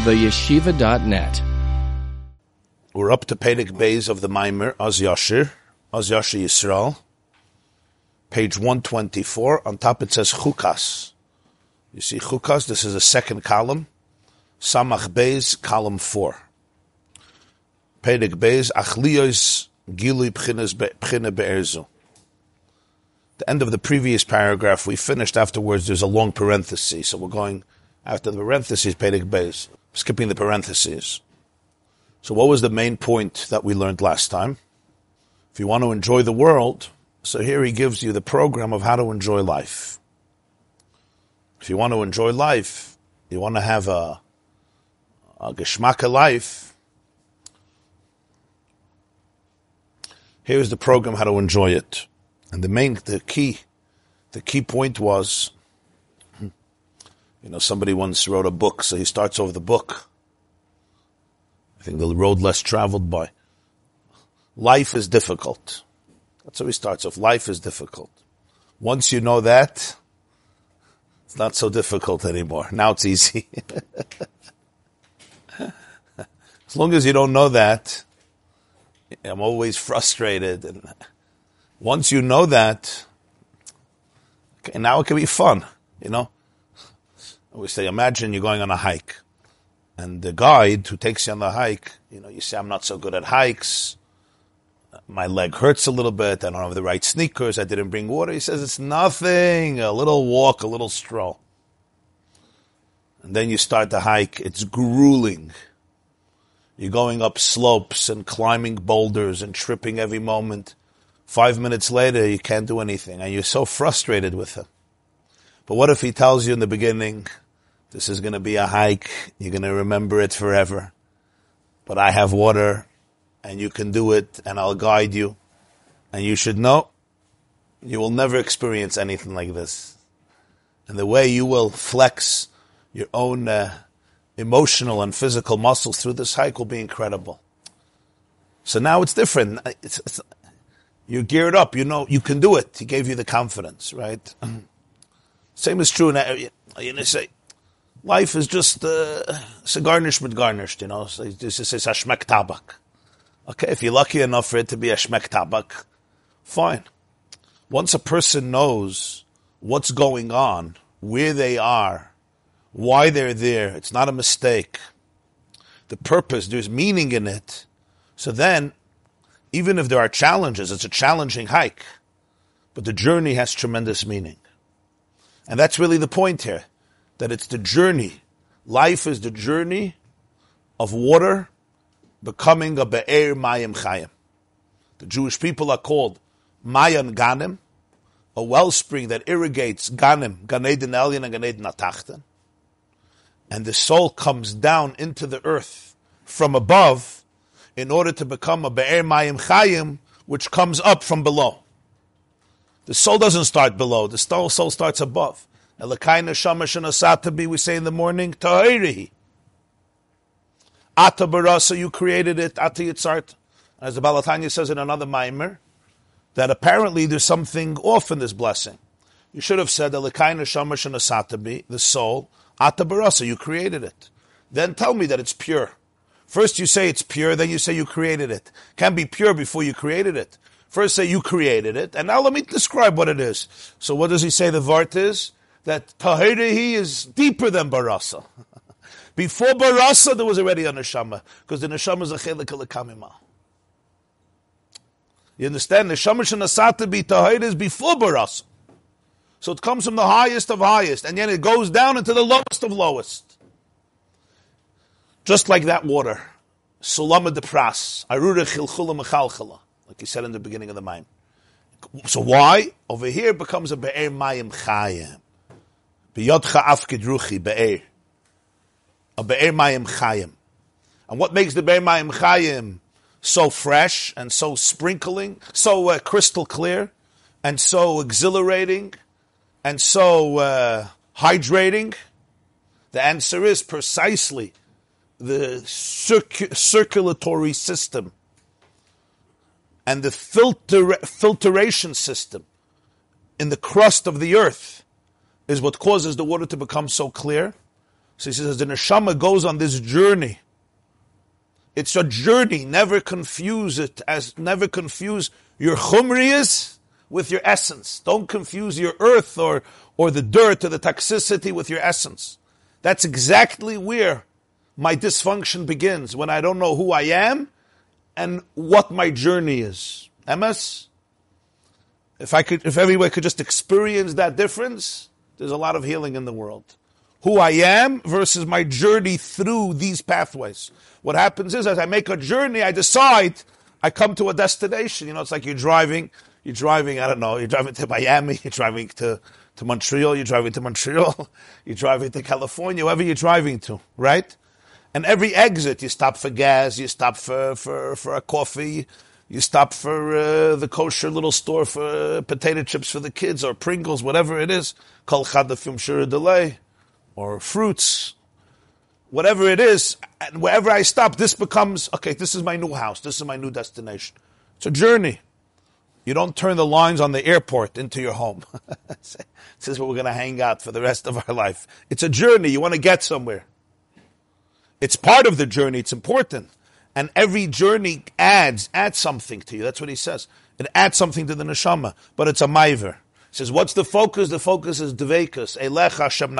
theyeshiva.net. We're up to Pedig Bays of the Maimer, Az Yashir, Az Yashir Yisrael. Page 124. On top it says Chukas. You see Chukas, this is a second column. Samach Bays, column 4. Pedig Bays, Achliyos Gili Pchine Be'erzu. The end of the previous paragraph we finished afterwards, there's a long parenthesis, so we're going after the parentheses, Pedig Bays, skipping the parentheses. So what was the main point that we learned last time? If you want to enjoy the world, so here he gives you the program of how to enjoy life. If you want to enjoy life, you want to have a, a geschmacke life, here's the program how to enjoy it. And the main, the key, the key point was, know, somebody once wrote a book, so he starts over the book I think the road less traveled by. Life is difficult. That's how he starts off. Life is difficult. Once you know that, it's not so difficult anymore. Now it's easy. as long as you don't know that, I'm always frustrated. And once you know that, okay, now it can be fun, you know? Always say, imagine you're going on a hike and the guide who takes you on the hike, you know, you say, I'm not so good at hikes. My leg hurts a little bit. I don't have the right sneakers. I didn't bring water. He says, it's nothing. A little walk, a little stroll. And then you start the hike. It's grueling. You're going up slopes and climbing boulders and tripping every moment. Five minutes later, you can't do anything and you're so frustrated with him. But what if he tells you in the beginning, this is going to be a hike. You're going to remember it forever. But I have water and you can do it and I'll guide you. And you should know you will never experience anything like this. And the way you will flex your own uh, emotional and physical muscles through this hike will be incredible. So now it's different. It's, it's, you're geared up. You know you can do it. He gave you the confidence, right? Same is true in you know, say life is just uh, it's a garnishment garnished, you know. So this is a shmek tabak. Okay, if you're lucky enough for it to be a shmek tabak, fine. Once a person knows what's going on, where they are, why they're there, it's not a mistake. The purpose, there's meaning in it. So then, even if there are challenges, it's a challenging hike, but the journey has tremendous meaning. And that's really the point here that it's the journey. Life is the journey of water becoming a Be'er Mayim Chayim. The Jewish people are called Mayan Ganim, a wellspring that irrigates Ganim, Ganeden Elyon and Ganeden Atachten. And the soul comes down into the earth from above in order to become a Be'er Mayim Chayim, which comes up from below. The soul doesn't start below, the soul starts above. Elakaina shamash asatabi, we say in the morning, tahirihi. Ata barasa, you created it, ata yitzart. As the Balatanya says in another mimer, that apparently there's something off in this blessing. You should have said, Elakaina shamash asatabi, the soul, ata barasa, you created it. Then tell me that it's pure. First you say it's pure, then you say you created it. Can't be pure before you created it. First say you created it, and now let me describe what it is. So what does he say the Vart is? That Tahirihi is deeper than Barasa. Before Barasa, there was already a Neshama, because the Neshama is a Chelik Kamima. You understand? Neshama Shanasata be Tahir is before Barasa. So it comes from the highest of highest, and then it goes down into the lowest of lowest. Just like that water. Sulama de Pras. Arura Chilchula Mechalchala. Like he said in the beginning of the mind. So why? Over here becomes a Be'er Mayim Chayim. B'yodcha afkid ruchi be'er. A be'er mayim chayim. And what makes the be'er mayim chayim so fresh and so sprinkling, so uh, crystal clear, and so exhilarating, and so uh, hydrating? The answer is precisely the circ- circulatory system and the filter- filtration system in the crust of the earth is what causes the water to become so clear. So he says, the neshama goes on this journey. It's a journey. Never confuse it as, never confuse your chumriyas with your essence. Don't confuse your earth or, or the dirt or the toxicity with your essence. That's exactly where my dysfunction begins, when I don't know who I am and what my journey is. MS? If I could, if everyone could just experience that difference, there's a lot of healing in the world. Who I am versus my journey through these pathways. What happens is, as I make a journey, I decide I come to a destination. You know, it's like you're driving, you're driving, I don't know, you're driving to Miami, you're driving to, to Montreal, you're driving to Montreal, you're driving to California, wherever you're driving to, right? And every exit, you stop for gas, you stop for, for, for a coffee, you stop for uh, the kosher little store for uh, potato chips for the kids or Pringles, whatever it is, kol chadafim shura delay, or fruits, whatever it is. And wherever I stop, this becomes okay. This is my new house. This is my new destination. It's a journey. You don't turn the lines on the airport into your home. this is where we're going to hang out for the rest of our life. It's a journey. You want to get somewhere. It's part of the journey. It's important. And every journey adds, adds something to you. That's what he says. It adds something to the neshama, but it's a maiver. He says, what's the focus? The focus is devekus. Elecha shem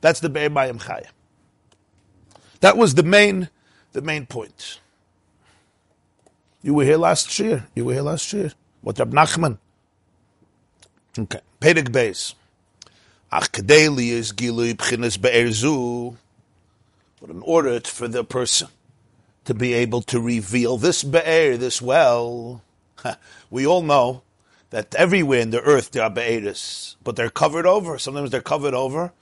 That's the Be'er Mayim Chayim. That was the main, the main point. You were here last year. You were here last year. What Rab Nachman? Okay. Pedig Beis. Ach kedeli is gilui b'chinas be'erzu. But in order for the person to be able to reveal this be'er, this well. we all know that everywhere in the earth there are be'eris, but they're covered over. Sometimes they're covered over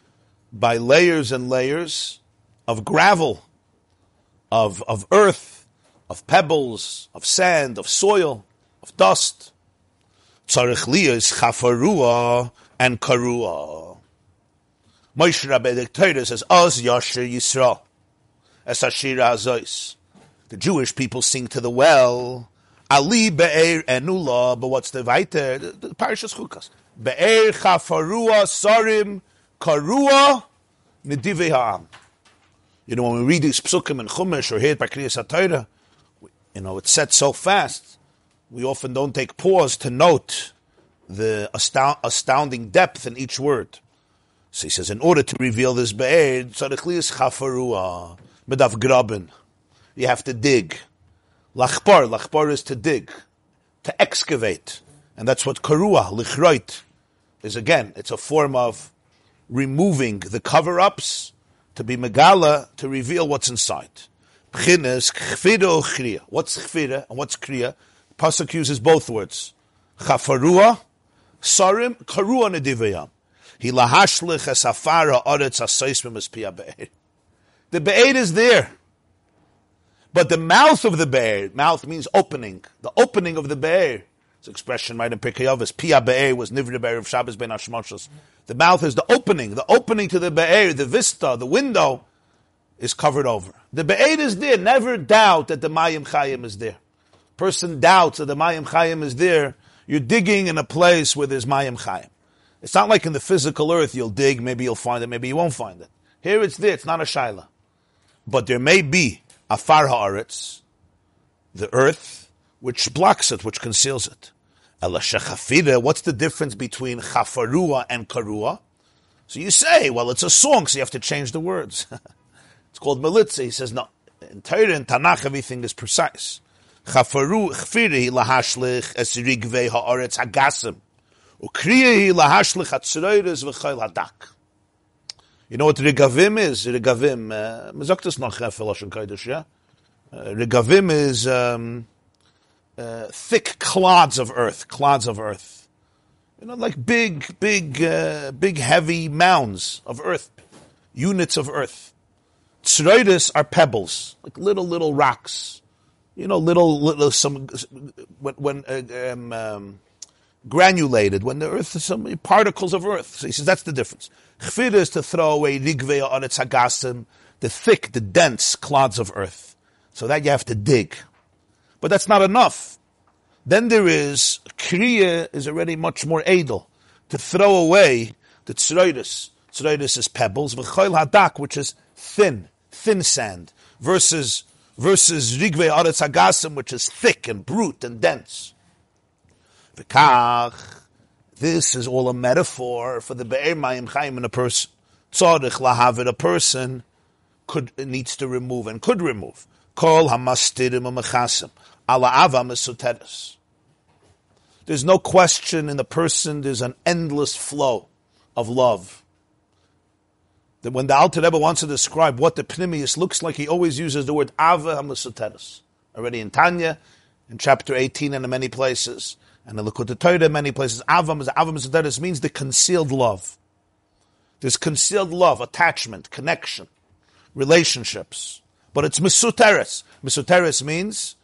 by layers and layers of gravel, of, of earth, of pebbles, of sand, of soil, of dust. Tzarech liyas chafarua and karua. Moshe Rabbeinu says, "Oz Yasher Yisrael." Es Ashira Azois. The Jewish people sing to the well. Ali be'er enula, but what's the weiter? The, parashas chukas. Be'er chafarua sarim karua nedive ha'am. You know, when we read these psukim and chumash or hear it by Kriyas HaTorah, you know, it's said so fast, we often don't take pause to note the astound, astounding depth in each word. So he says, in order to reveal this be'er, tzarech liyas chafarua, medav grabin you have to dig. Lachbar, lachbar is to dig, to excavate. And that's what karua, lichroit, is again. It's a form of removing the cover-ups to be megala, to reveal what's inside. Pchines, chfira chriya. What's chfira and what's kriya? Pasuk uses both words. Chafarua, sarim, karua nedivayam. He lahashlich esafara oretz asoismim piyah The be'er is there. But the mouth of the be'er, mouth means opening. The opening of the be'er. This expression right in Pirkei Pia be'er was nivri be'er of Shabbos ben Hashmoshos. The mouth is the opening. The opening to the be'er, the vista, the window, is covered over. The be'er is there. Never doubt that the Mayim Chayim is there. Person doubts that the Mayim Chayim is there. You're digging in a place where there's Mayim Chayim. It's not like in the physical earth you'll dig, maybe you'll find it, maybe you won't find it. Here it's there, it's not a shaila. But there may be afar haaretz, the earth, which blocks it, which conceals it. What's the difference between chafarua and karua? So you say, well, it's a song, so you have to change the words. it's called melitza. He says, no. In Torah and Tanakh, everything is precise. Chafaru chfiri lahashlich es rigvei haaretz hagasim. Ukriyehi lahashlich hatzroiris v'chayl hadak. You know what Rigavim is? Rigavim, uh, sagt es noch Lashon Kodesh? Uh, Rigavim is um, uh, thick clods of earth, clods of earth. You know, like big, big, uh, big heavy mounds of earth, units of earth. Tzroidis are pebbles, like little, little rocks. You know, little, little, some, when, when uh, um, um, granulated, when the earth is some particles of earth. So he says that's the difference. Chfir is to throw away its hagasim, the thick, the dense clods of earth. So that you have to dig. But that's not enough. Then there is, kriya is already much more edel, to throw away the tzroidus, Tzroidus is pebbles, v'choil hadak, which is thin, thin sand, versus versus rigve aretz hagasim, which is thick and brute and dense. V'kach, this is all a metaphor for the be'er mayim chayim in a person. Tzorich lahavit, a person could needs to remove and could remove. Kol hamastirim u'mechasim, ala ava mesuteres. There's no question in the person, there's an endless flow of love. That when the Alter Rebbe wants to describe what the Pnimius looks like, he always uses the word Ava HaMesuteres. Already in Tanya, in chapter 18 and in many places, and in Likkutei Torah many places, Ava Mesuteres means the concealed love. There's concealed love, attachment, connection, relationships. But it's Mesuteres. Mesuteres means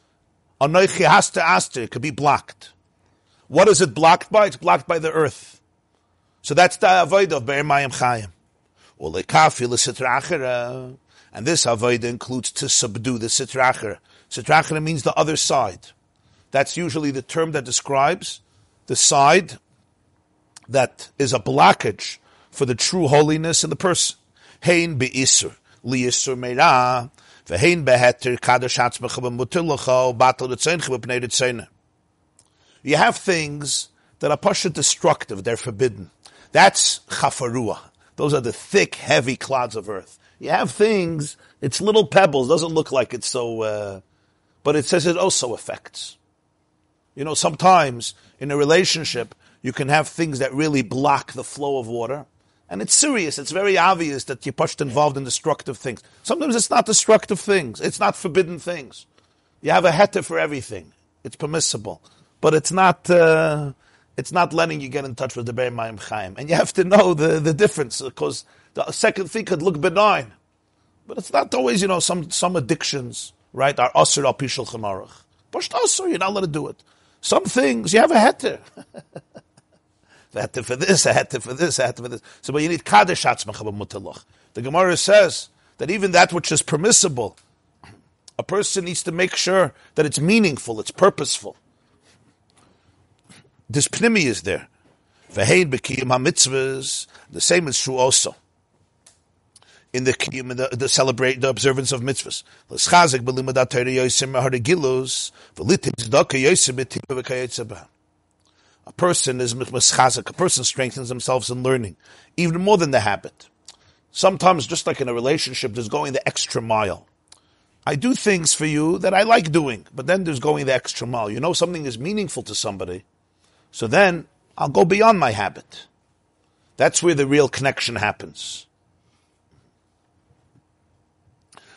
Anoichi Hasta Aster, it could be blocked. What is it blocked by? It's blocked by the earth. So that's the avoid of Be'er Mayim Chayim. And this avoid includes to subdue the sitrachera. Sitrachera means the other side. That's usually the term that describes the side that is a blockage for the true holiness in the person. Hein meira, v'hein beheter kadosh b'mutilacha, batal b'pnei. You have things that are pasha destructive, they're forbidden. That's chafarua. Those are the thick, heavy clods of earth. You have things, it's little pebbles, doesn't look like it's so, uh, but it says it also affects. You know, sometimes in a relationship, you can have things that really block the flow of water. And it's serious. It's very obvious that you're pushed involved in destructive things. Sometimes it's not destructive things. It's not forbidden things. You have a heter for everything. It's permissible but it's not uh, it's not letting you get in touch with the Be'er Mayim Chaim. And you have to know the, the difference, because the second thing could look benign. But it's not always, you know, some, some addictions, right, are asr al pishul chamarach. Pushed asr, you're not allowed to do it. Some things, you have a heter. a heter for this, a heter for this, a heter for this. So, but you need kadesh atzmach The Gemara says that even that which is permissible, a person needs to make sure that it's meaningful, it's purposeful. This pnimi is there. V'hein b'kiyim ha-mitzvahs, the same is true also. In the kiyim, the, the celebrate, the observance of mitzvahs. B'limadat Torah yosim v'litim yosim b'tipa v'kayetzabah. A person is mischazik, a person strengthens themselves in learning, even more than the habit. Sometimes, just like in a relationship, there's going the extra mile. I do things for you that I like doing, but then there's going the extra mile. You know something is meaningful to somebody, so then I'll go beyond my habit. That's where the real connection happens.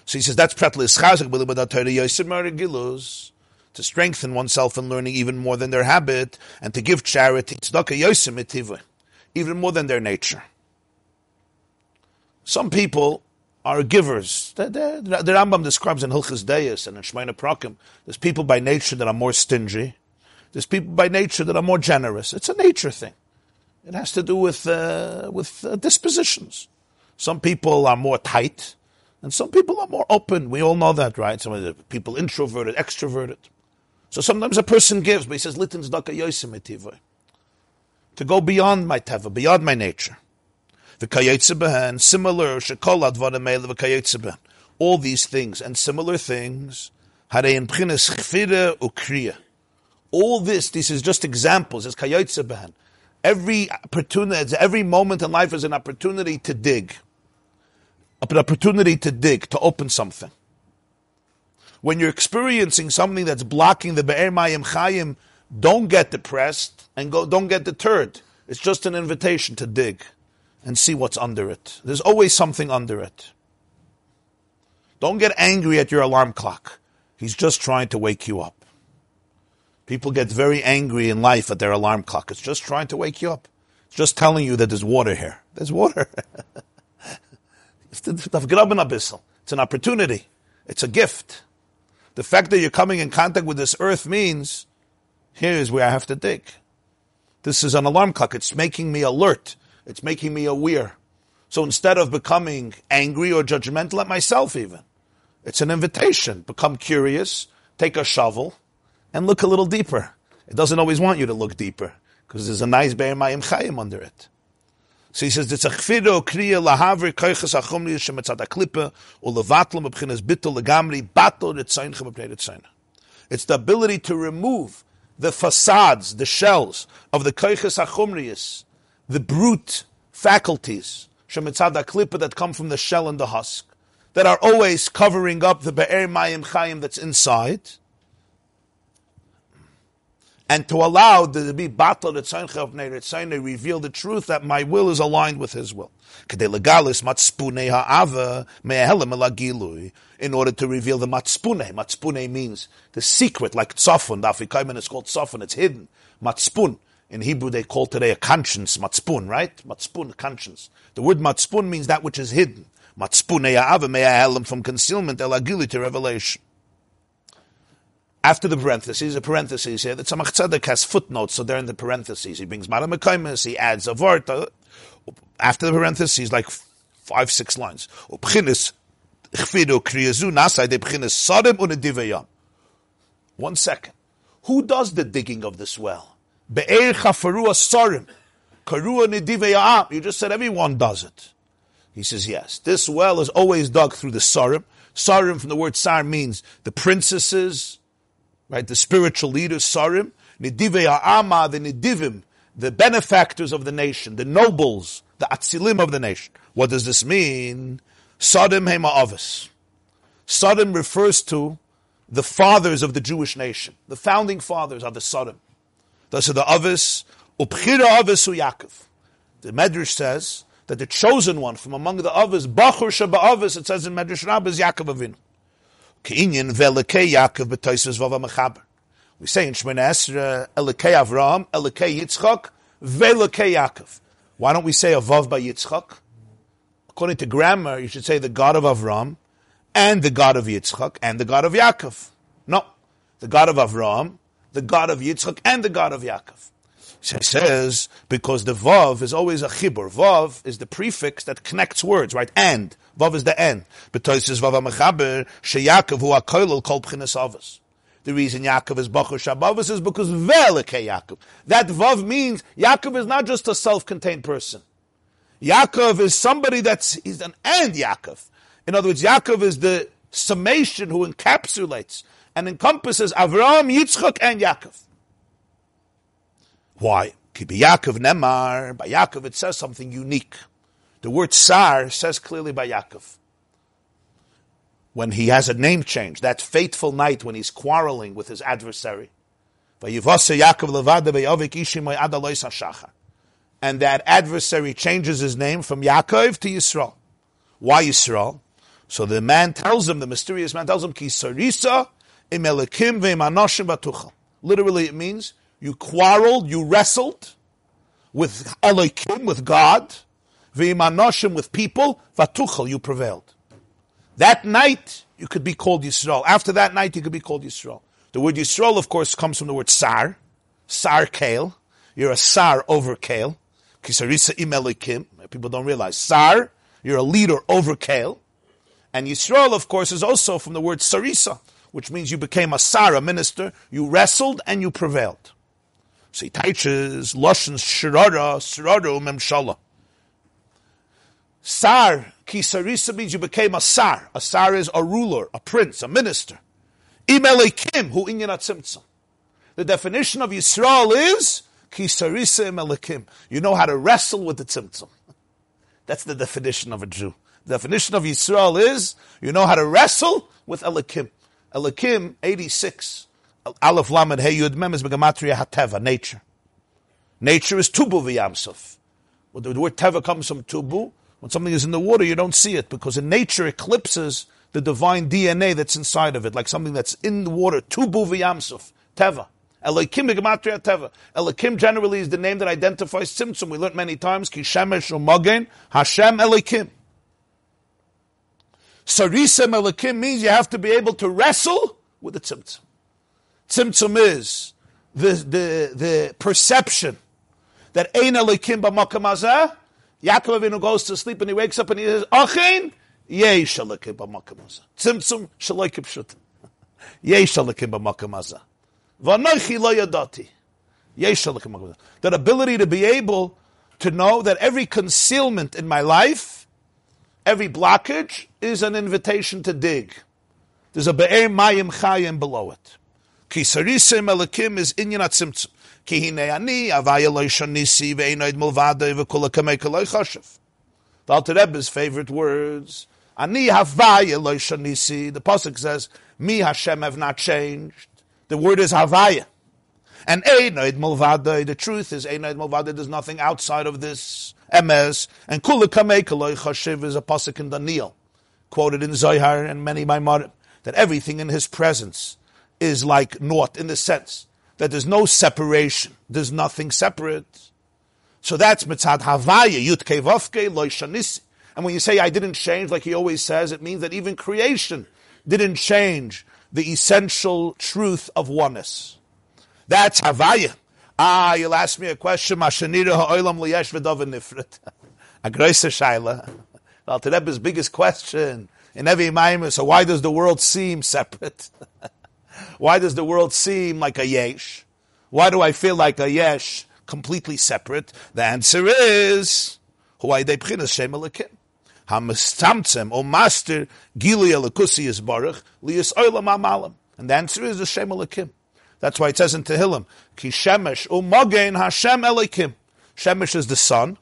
So he says that's to strengthen oneself in learning even more than their habit and to give charity even more than their nature. Some people are givers. The, the, the Rambam describes in Hilchas Deis and in Shemaina Prakim, there's people by nature that are more stingy, there's people by nature that are more generous. It's a nature thing. It has to do with uh, with uh, dispositions. Some people are more tight, and some people are more open. We all know that, right? Some people introverted, extroverted. So sometimes a person gives, but he says, "Litins daka to go beyond my teva, beyond my nature. The kayetze similar shekol advarim All these things and similar things, ukriya all this, this is just examples. It's kayotze Every opportunity, every moment in life is an opportunity to dig. An opportunity to dig, to open something. When you're experiencing something that's blocking the Be'er Mayim Chayim, don't get depressed and go, don't get deterred. It's just an invitation to dig and see what's under it. There's always something under it. Don't get angry at your alarm clock. He's just trying to wake you up. People get very angry in life at their alarm clock. It's just trying to wake you up. It's just telling you that there's water here. There's water. it's an opportunity. It's a gift. The fact that you're coming in contact with this earth means here is where I have to dig. This is an alarm clock. It's making me alert. It's making me aware. So instead of becoming angry or judgmental at myself even, it's an invitation. Become curious, take a shovel, and look a little deeper. It doesn't always want you to look deeper because there's a nice Be'er Mayim Chayim under it. So he says, "It's a chfido kriya lahavri koiches achumri shemitzad aklipa ulevatlam b'chinas bitul legamri bato ritzayinchem b'pnei ritzayin." It's the ability to remove the facades, the shells of the koiches achumrius, the brute faculties shemitzad aklipa that come from the shell and the husk, that are always covering up the be'er mayim chayim that's inside and to allow there to be battle tzayne reveal the truth that my will is aligned with his will. In order to reveal the matspune. Matspune means the secret, like tzafun. The Afikoman is called tzafun, it's hidden. Matspun. In Hebrew they call today a conscience, matspun, right? Matspun, conscience. The word matspun means that which is hidden. Matspune from concealment, elagili to revelation after the parentheses, a parentheses here, the Tzemach Tzedek has footnotes, so they're in the parentheses. He brings Mara Mekaimis, he adds a word. Uh, after the parentheses, like five, six lines. One second. Who does the digging of this well? You just said everyone does it. He says, yes. This well is always dug through the sarim. Sarim from the word sar means the princesses, right? The spiritual leaders, Sarim, Nidivei Ha'ama, the Nidivim, the benefactors of the nation, the nobles, the Atzilim of the nation. What does this mean? Sadim Hema Avis. Sadim refers to the fathers of the Jewish nation. The founding fathers are the Sadim. Thus are the Avis, Upchira Avis Yaakov. The Medrash says that the chosen one from among the Avis, Bachur Shaba Avis, it says in Medrash Rabbah, is Yaakov Avinu. Velekei Yaakov vava mechaber. We say in Shemona Esra, Elekei Avram, Elekei Yitzchak, velekei Yaakov. Why don't we say a vav by Yitzchak? According to grammar, you should say the God of Avram, and the God of Yitzchak, and the God of Yaakov. No, the God of Avram, the God of Yitzchak, and the God of Yaakov. So he says, because the Vav is always a chibur. Vav is the prefix that connects words, right? And. Vav is the end. But says Vav HaMechaber, Sheyakov hu HaKoilel kol p'chinas avos. The reason Yaakov is Bachur Shabavos is because Velike Yaakov. That Vav means Yaakov is not just a self-contained person. Yaakov is somebody that's, he's an and Yaakov. In other words, Yaakov is the summation who encapsulates and encompasses Avram, Yitzchak, and Yaakov. Why? By Nemar, by Yaakov it says something unique. The word Sar says clearly by Yaakov. When he has a name change, that fateful night when he's quarreling with his adversary. And that adversary changes his name from Yaakov to Yisrael. Why Yisrael? So the man tells him, the mysterious man tells him, Ki Literally it means, you quarreled, you wrestled with Elohim, with God, v'imanoshim with people, vatuchel, you prevailed. That night, you could be called Yisrael. After that night, you could be called Yisrael. The word Yisrael, of course, comes from the word sar, sar kale. You're a sar over kale. Kisarisa imelikim. People don't realize. Sar, you're a leader over kale. And Yisrael, of course, is also from the word sarisa, which means you became a sar, a minister. You wrestled and you prevailed. So he teaches Lashon Shirara, Shirara Memshala. Sar, Kisarisa means you became a Sar. A Sar is a ruler, a prince, a minister. Imelikim, who inyan The definition of Yisrael is Kisarisa imelikim. You know how to wrestle with the tzimtzum. That's the definition of a Jew. The definition of Yisrael is you know how to wrestle with Elikim. Elikim, 86. Aleph Lamed Hey Yud Mem is Begamatria Hateva, nature. Nature is Tubu v'Yamsuf. Well, the word Teva comes from Tubu. When something is in the water, you don't see it because in nature eclipses the divine DNA that's inside of it, like something that's in the water. Tubu v'Yamsuf, Teva. Elokim Begamatria Teva. Elokim generally is the name that identifies Tzimtzum. We learned many times, Ki Shemesh U'Magen, Hashem Elokim. Sarisem Elokim means you have to be able to wrestle with the Tzimtzum. Tzimtzum is the, the, the perception that Ein Elikim b'makam hazeh, Yaakov Avinu goes to sleep and he wakes up and he says, Achein, yesh Elikim b'makam hazeh. Tzimtzum shaloikim pshutim. Yesh Elikim b'makam hazeh. V'anoichi lo yadati. Yesh Elikim b'makam That ability to be able To know that every concealment in my life, every blockage, is an invitation to dig. There's a be'er mayim chayim below it. Ki sarisim elikim is inyan atzimtzum. The Alter Rebbe's favorite words. Ani havaya loy shonisi. The Pasuk says, me Hashem have not changed. The word is havaya. And Einoid Mulvada, the truth is Einoid Mulvada, there's nothing outside of this MS. And Kula Kameikaloi Chashiv is a pasuk in Daniel, quoted in Zohar and many Maimarim, that everything in his presence is like naught in the sense that there's no separation, there's nothing separate. So that's Mitzad Havaya, Yut Kevavke, Shanisi. And when you say I didn't change, like he always says, it means that even creation didn't change the essential truth of oneness. That's Havaya. Ah, you'll ask me a question. Mashanira ha'olam liyesh v'dov nifrit. A große shaila. Alter Rebbe's biggest question in every Maimon. So why does the world seem separate? why does the world seem like a yesh? Why do I feel like a yesh completely separate? The answer is why they b'chinas shem elikim. Hamastamtzem o master gili is baruch liyas oilam amalim. And the answer is the shem elikim. That's why it says in Tehillim, Ki Shemesh u'magein Hashem Elikim. Shemesh is the sun.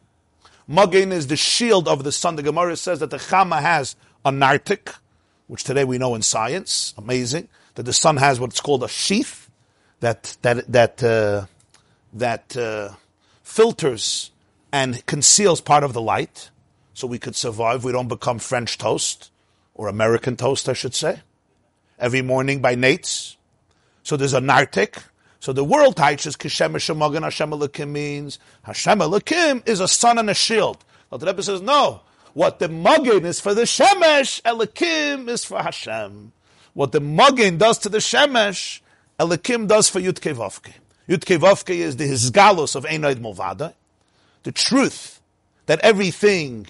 Magein is the shield of the sun. The Gemara says that the Chama has a nartik, which today we know in science, amazing, that the sun has what's called a sheath that, that, that, uh, that uh, filters and conceals part of the light so we could survive. We don't become French toast or American toast, I should say. Every morning by Nates, so there's a nartik. So the world teaches Kishem Shemagan Hashem Elokim means Hashem Elokim is a sun and a shield. But the Rebbe says no. What the Magen is for the Shemesh, Elokim is for Hashem. What the Magen does to the Shemesh, Elokim does for Yud Kevavke. Yud Kevavke is the Hizgalos of Einoid Movada, the truth that everything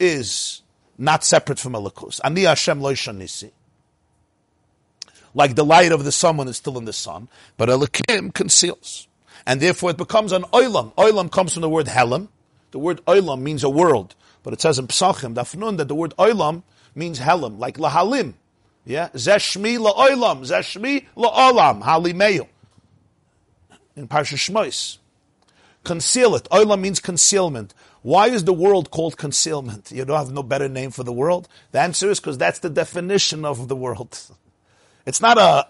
is not separate from Elokus. Ani Hashem Loishanisi like the light of the sun when it's still in the sun, but Elikim conceals. And therefore it becomes an oilam. Oilam comes from the word helam. The word oilam means a world, but it says in Psachim, Dafnun, that the word oilam means helam, like lahalim. Yeah? Zeshmi la'oilam, zeshmi la'olam, halimeyu. In Parsha Shmois. Conceal it. Oilam means concealment. Why is the world called concealment? You don't have no better name for the world? The answer is because that's the definition of the world. It's not a,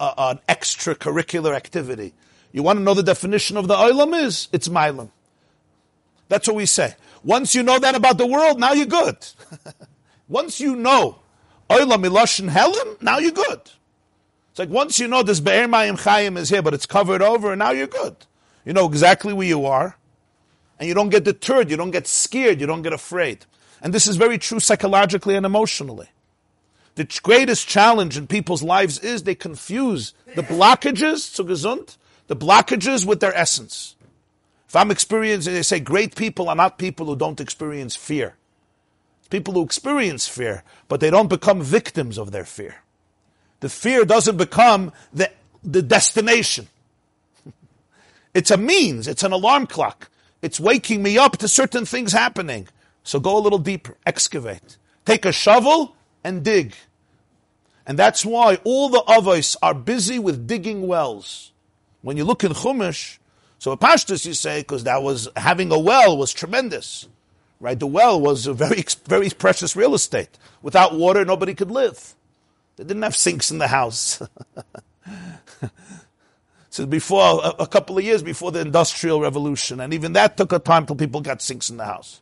a, an extracurricular activity. You want to know the definition of the oilam is? It's milam. That's what we say. Once you know that about the world, now you're good. once you know oilam iloshin helim, now you're good. It's like once you know this be'er mayim chayim is here, but it's covered over, and now you're good. You know exactly where you are, and you don't get deterred, you don't get scared, you don't get afraid. And this is very true psychologically and emotionally. The greatest challenge in people's lives is they confuse the blockages, zu gesund, the blockages with their essence. If I'm experiencing, they say great people are not people who don't experience fear. People who experience fear, but they don't become victims of their fear. The fear doesn't become the, the destination. it's a means, it's an alarm clock. It's waking me up to certain things happening. So go a little deeper, excavate. Take a shovel and dig. And that's why all the avos are busy with digging wells. When you look in Chumash, so a pashtus you say, because that was, having a well was tremendous. Right? The well was a very, very precious real estate. Without water, nobody could live. They didn't have sinks in the house. so before, a, a, couple of years before the industrial revolution, and even that took a time till people got sinks in the house.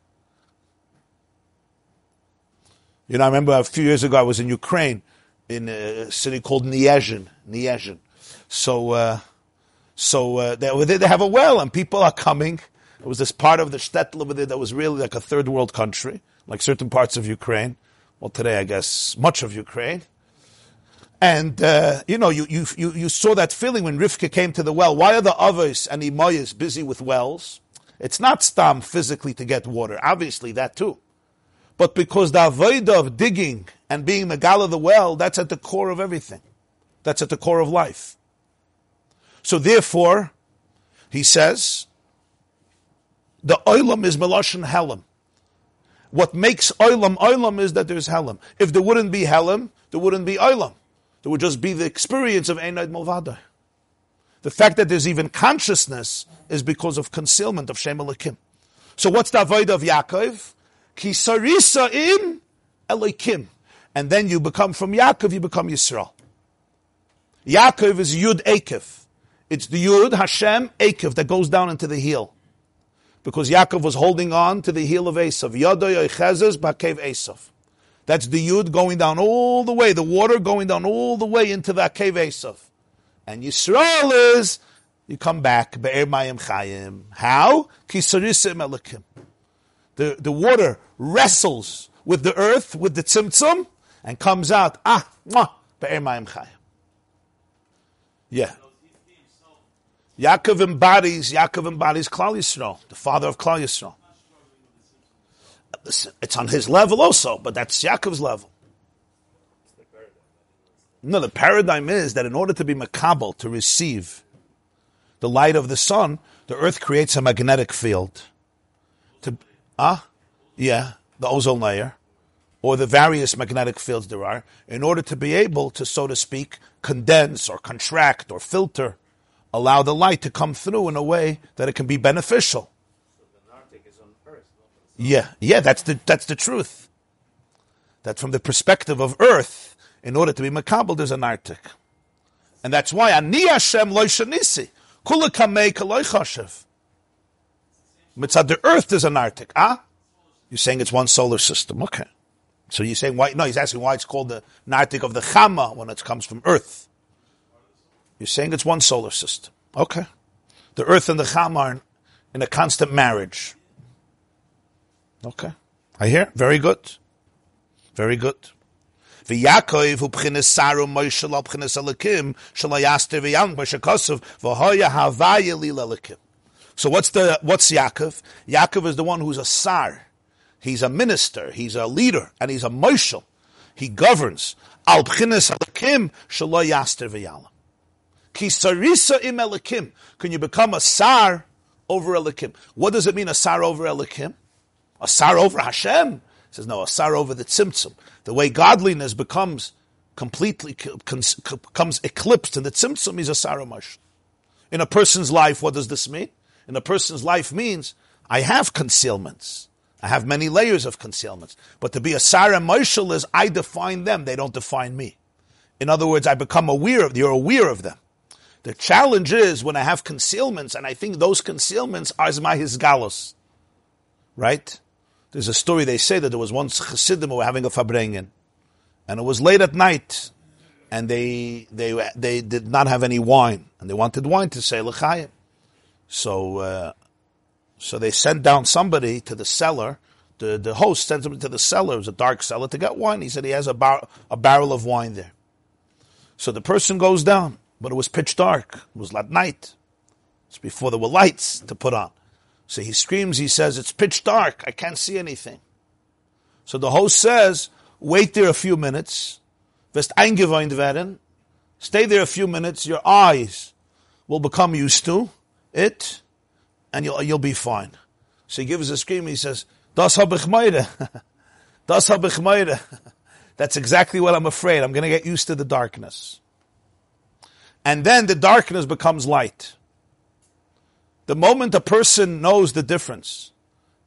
You know, I remember a few years ago I was in Ukraine, in a city called Niezhin. Niezhin. So, uh, so uh, they, they have a well, and people are coming. It was this part of the shtetl over there that was really like a third world country, like certain parts of Ukraine. Well, today I guess much of Ukraine. And uh, you know, you, you you you saw that feeling when Rivka came to the well. Why are the others and Imayas busy with wells? It's not stam physically to get water. Obviously, that too but because the avodah of digging and being megal of the well, that's at the core of everything. That's at the core of life. So therefore, he says, the oilam is meloshin helam. What makes oilam oilam is that there's helam. If there wouldn't be helam, there wouldn't be oilam. There would just be the experience of Einaid Mulvada. The fact that there's even consciousness is because of concealment of Shem Elokim. So what's the avoid of Yaakov? Kisarisa im Elokim. And then you become from Yaakov, you become Yisrael. Yaakov is Yud Akev. It's the Yud Hashem Akev that goes down into the heel. Because Yaakov was holding on to the heel of Esav. Yadoy Chezes Bakev Esav. That's the Yud going down all the way, the water going down all the way into the cave Esav. And Yisrael is, you come back, Be'er Mayim Chayim. How? Kisarisim Elikim. The, the water wrestles with the earth, with the tzimtzum, and comes out, ah, Be'er Mayim Chayim. Yeah. Yaakov embodies, Yaakov embodies Klal Yisrael, the father of Klal Yisrael. It's on his level also, but that's Yaakov's level. No, the paradigm is that in order to be makabel, to receive the light of the sun, the earth creates a magnetic field. To, ah, uh, yeah, the ozone layer, or the various magnetic fields there are, in order to be able to, so to speak, condense or contract or filter, allow the light to come through in a way that it can be beneficial. Yeah, yeah, that's the that's the truth. That from the perspective of Earth, in order to be makabel, there's a nartik, and that's why ani Hashem loy shanisi kula kamei kaloi chashev. Mitzad the Earth is a nartik. Ah, you're saying it's one solar system. Okay, so you're saying why? No, he's asking why it's called the Nartik of the Chama when it comes from Earth. You're saying it's one solar system. Okay, the Earth and the Chama are in a constant marriage. Okay. I hear. Very good. Very good. V'Yakov hu b'chines saru Moshe. So what's the what's Yaakov? Yaakov is the one who's a sar. He's a minister. He's a leader, and he's a Moshe. He governs. Al b'chines elikim shelo yaster v'yalam. Im elikim. Can you become a sar over elikim? What does it mean, a sar over elikim? A sar over Hashem? He says, no, a sar over the tzimtzum. The way godliness becomes completely, comes eclipsed in the tzimtzum is a saramash. In a person's life, what does this mean? In a person's life means, I have concealments. I have many layers of concealments. But to be a Sarah is I define them, they don't define me. In other words, I become aware of you're aware of them. The challenge is when I have concealments, and I think those concealments are my hisgalos. Right? There's a story they say that there was once Chassidim who were having a farbrengen, and it was late at night, and they they they did not have any wine, and they wanted wine to say l'chayim. So uh, so they sent down somebody to the cellar. The the host sent him to the cellar. It was a dark cellar to get wine. He said he has a bar, a barrel of wine there. So the person goes down, but it was pitch dark. It was at night. It's before there were lights to put on. So he screams, he says, It's pitch dark, I can't see anything. So the host says, Wait there a few minutes. Werden. Stay there a few minutes, your eyes will become used to it, and you'll, you'll be fine. So he gives a scream, he says, Das hab ich meide. Das hab ich meide. That's exactly what I'm afraid. I'm going to get used to the darkness. And then the darkness becomes light. The moment a person knows the difference,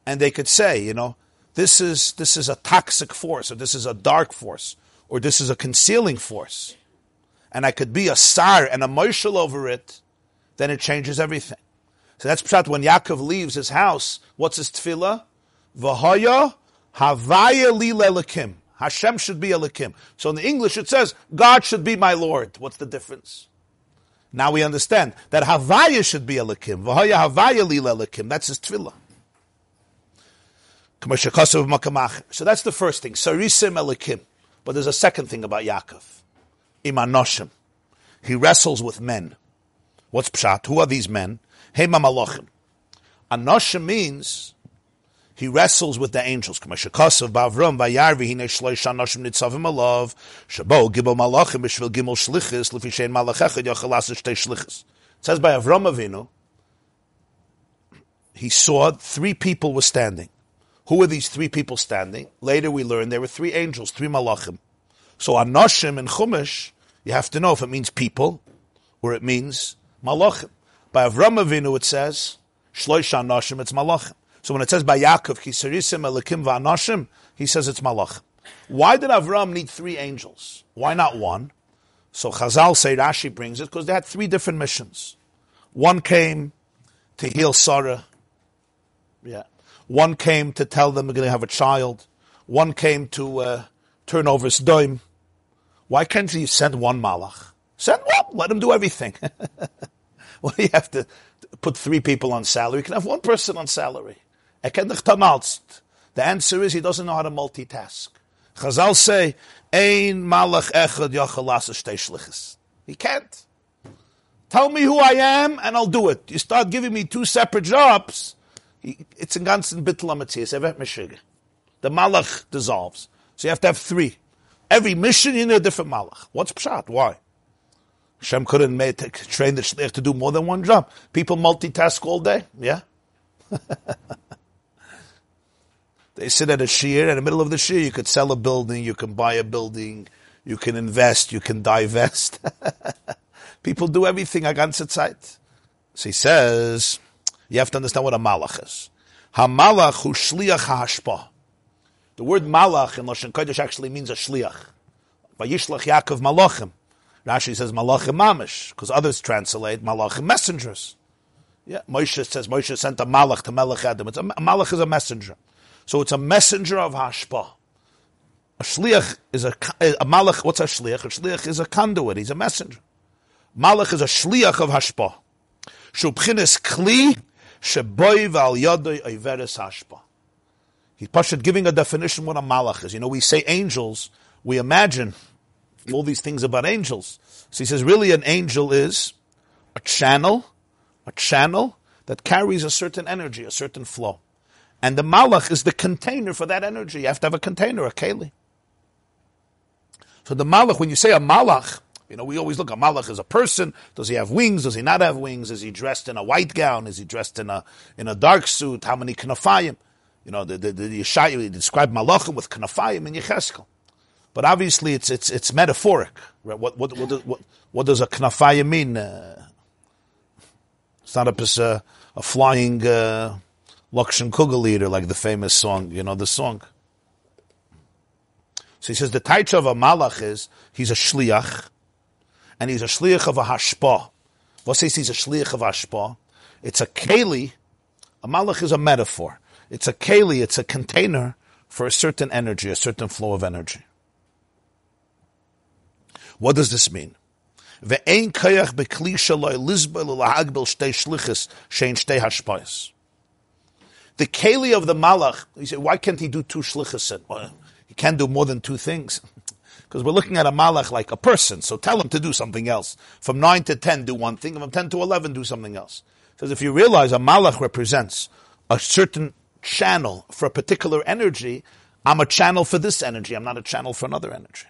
and they could say, you know, this is this is a toxic force, or this is a dark force, or this is a concealing force, and I could be a sar and a marshal over it, then it changes everything. So that's pshat when Yaakov leaves his house. What's his tefillah? V'haya havaya li lelekim. Hashem should be a lekim. So in the English it says, God should be my Lord. What's the difference? Now we understand that Havaya should be a Lakim. Vahaya Havaya Lila Lakim. That's his tefillah. So that's the first thing. Sarisim Elikim. But there's a second thing about Yaakov. Imanoshim. He wrestles with men. What's pshat? Who are these men? Hema Malochim. Anoshim means he wrestles with the angels. It says by Avram Avinu he saw three people were standing. Who were these three people standing? Later we learned there were three angels, three malachim. So anoshim and Chumash, you have to know if it means people or it means malachim. By Avram Avinu it says shloisha anoshim, it's malachim. So when it says by Yaakov kisarisim elikim va'anoshim, he says it's Malach. Why did Avram need three angels? Why not one? So Chazal say Rashi brings it because they had three different missions. One came to heal Sarah. Yeah. One came to tell them they're going to have a child. One came to uh, turn over his dime. Why can't you send one malach? Send one. Let him do everything. Why do you have to put three people on salary? You can have one person on salary. The answer is he doesn't know how to multitask. Chazal say, Ein malach echad yachal He can't. Tell me who I am and I'll do it. You start giving me two separate jobs, it's in ganzen bittel amatzias, evet meshiga. The malach dissolves. So you have to have three. Every mission, you need a different malach. What's pshat? Why? Hashem couldn't make, train the shliach to do more than one job. People multitask all day, yeah? they sit at a shear, in the middle of the shear, you could sell a building, you can buy a building, you can invest, you can divest. People do everything against its side. So he says, you have to understand what a malach is. Hamalach hu shliach hashpa. The word malach in Lashon Kodesh actually means a shliach. Vayishlach Yaakov malachim. Rashi says malachim mamish, because others translate malachim messengers. Yeah, Moshe says Moshe sent a malach to Melech Edom. It's a, a malach is a messenger. So it's a messenger of hashpa. A shliach is a, a malach. What's a shliach? A shliach is a conduit. He's a messenger. Malach is a shliach of hashpa. Shubchines kli sheboy val yodoy oiveres hashpa. He's Pashad giving a definition what a malach is. You know, we say angels, we imagine all these things about angels. So he says, really, an angel is a channel, a channel that carries a certain energy, a certain flow. And the malach is the container for that energy. You have to have a container, a keli. So the malach, when you say a malach, you know, we always look, a malach is a person. Does he have wings? Does he not have wings? Is he dressed in a white gown? Is he dressed in a, in a dark suit? How many knafayim? You know, the, the, the described malachim with knafayim in Yecheskel. But obviously it's, it's, it's metaphoric. Right? What, what, what, what, what does a knafayim mean? Uh, it's not a, uh, a flying, uh, Lakshan Kugel leader, like the famous song, you know, the song. So he says the taich of a malach is he's a shliach, and he's a shliach of a hashpa. What says he's a shliach of a hashpa? It's a keli. A malach is a metaphor. It's a keli. It's a container for a certain energy, a certain flow of energy. What does this mean? Kayach shtei shein shtei hashpayas. The keli of the malach, he said, why can't he do two shlichus? Well, he can't do more than two things. Because we're looking at a malach like a person, so tell him to do something else. From 9 to 10, do one thing. From 10 to 11, do something else. Because if you realize a malach represents a certain channel for a particular energy, I'm a channel for this energy, I'm not a channel for another energy.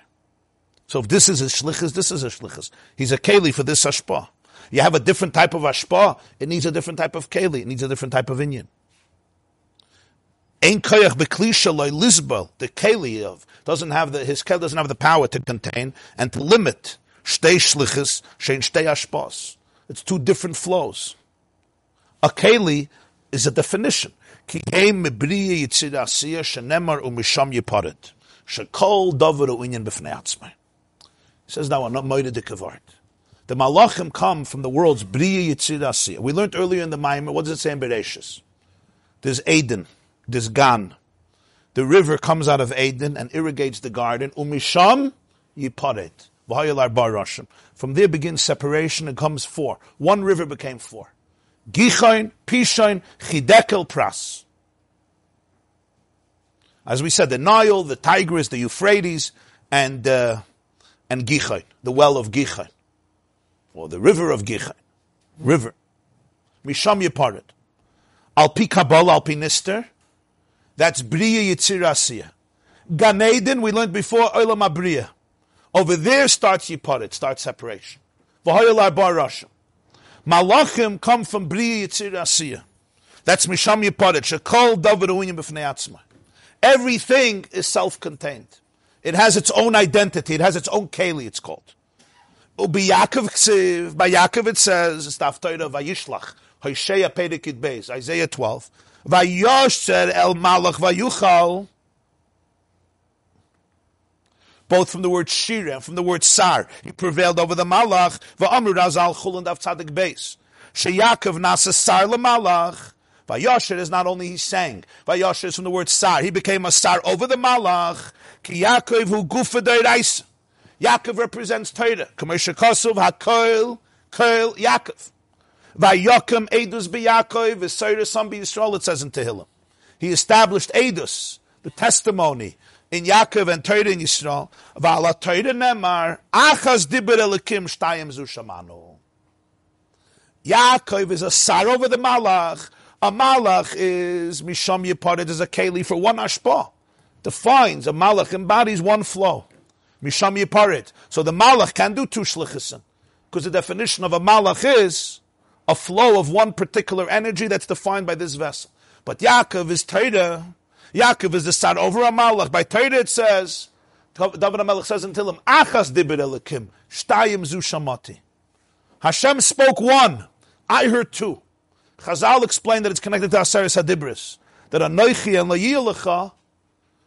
So if this is a shlichus, this is a shlichus. He's a keli for this ashpa. You have a different type of ashpa, it needs a different type of keli, it needs a different type of inyan. Ein koyach beklisha loy lisbel, the keli of, doesn't have the, his keli doesn't have the power to contain and to limit shtei shlichus, shein shtei. It's two different flows. A keli is a definition. Ki heim mebriya yitzir asiya shenemar umisham yiparit. Shekol. He says now, not de. The malachim come from the world's briya yitzir. We learned earlier in the Maimer, what does it say in Bereshis? There's Aden this Gan. The river comes out of Eden and irrigates the garden. Umisham yiparet. From there begins separation and comes four. One river became four. Gichain, Pishain, Chidekel, Pras. As we said, the Nile, the Tigris, the Euphrates, and uh, and Gichain, the well of Gichain, or the river of Gichain, river. Misham Yiparet. Alpi Kabbalah, Alpi Nister, that's Bria Yitzir Asiya. Gan Eden, we learned before, Olam Abriya. Over there starts Yiparit, starts separation. V'hoyalar Bar Malachim come from Bria Yitzir Asiya. That's Misham Yiparit. Shekol David Uinim B'fnei. Everything is self-contained. It has its own identity. It has its own keli, it's called. By Yaakov it says, Isaiah 12. Vayosh said El Malach Vayuchal, both from the word Shira and from the word Sar. He prevailed over the Malach, Va'amru Razal Chulun Dav Tzadik Beis. Sheyakov Nasa Sar Malach. Vayosher is not only he sang. Vayosher is from the word Sar. He became a Sar over the Malach. Ki Yaakov hu gufa. Yaakov represents Torah. Kamesha Kosov HaKoil, Koil Yaakov. Vayokim Edus B'Yaakov, V'Seira Sam Yisrael, it says in Tehillim. He established Edus, the testimony, in Yaakov and Torah in Yisrael. V'ala Torah Nemar, Achaz Dibber Elikim Shtayim Zu Shamanu. Yaakov is a sar over the Malach. A Malach is Misham Yiparet is a Keli for one Ashpa. Defines a Malach embodies one flow. Misham Yiparet. So the Malach can do two Shlichisim. Because the definition of a Malach is a flow of one particular energy that's defined by this vessel. But Yaakov is Torah. Yaakov is the son over a Malach. By Torah it says, David HaMelech says until him, Achas dibir elikim, shtayim zu shamati. Hashem spoke one. I heard two. Chazal explained that it's connected to Aseres Hadibris. That Anoichi and Layilecha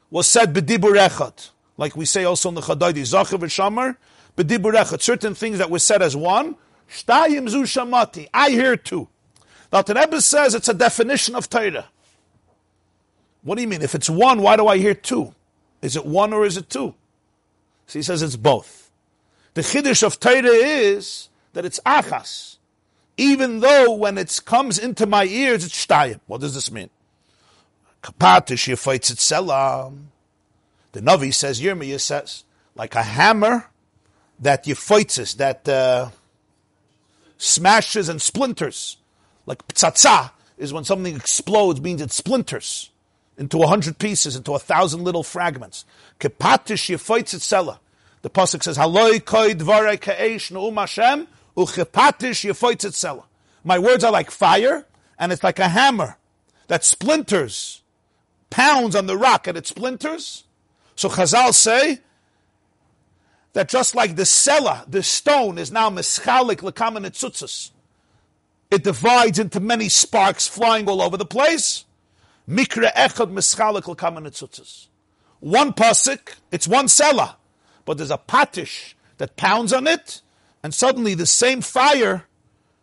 was said b'dibur echad. Like we say also in the Chadaydi, Zachav v'shamar, b'dibur echad. Certain things that were said as one, shtayim zu shamati. I hear two. Now, Rebbe says it's a definition of Torah. What do you mean? If it's one, why do I hear two? Is it one or is it two? So he says it's both. The chiddush of Torah is that it's achas. Even though when it comes into my ears, it's shtayim. What does this mean? Kapatish fights itself. The Navi says, Yirmiyah says, like a hammer that yifitzes, that uh, smashes and splinters. Like ptsatsa is when something explodes, means it splinters into a hundred pieces, into a thousand little fragments. Kepatish yifitzes itself. The pasuk says, "Haloi koi dvarei ka'esh nu'um Hashem uchepatish yifoitzitzela." My words are like fire, and it's like a hammer that splinters, pounds on the rock, and it splinters. So Chazal say that just like the sela, the stone, is now meschalik lekamen it divides into many sparks flying all over the place. Mikra echad meschalik lekamen. One pasuk, it's one sela but there's a patish that pounds on it, and suddenly the same fire,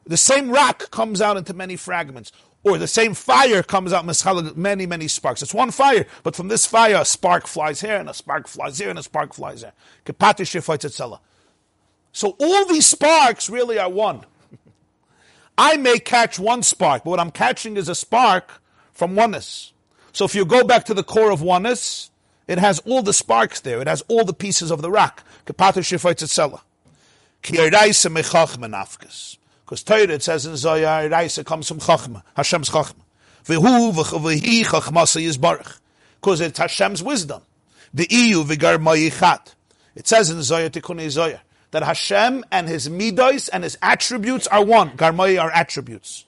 the same rock comes out into many fragments. Or the same fire comes out many, many sparks. It's one fire, but from this fire, a spark flies here, and a spark flies here, and a spark flies there. So all these sparks really are one. I may catch one spark, but what I'm catching is a spark from oneness. So if you go back to the core of oneness, it has all the sparks there. It has all the pieces of the rock. Because Torah, it says in Zohar, Raisa comes from Chachma, Hashem's Chachma. Because it's Hashem's wisdom. The EU vigar mayichat. It says in Zohar Tikkun Zohar that Hashem and His midos and His attributes are one. Garmai are attributes.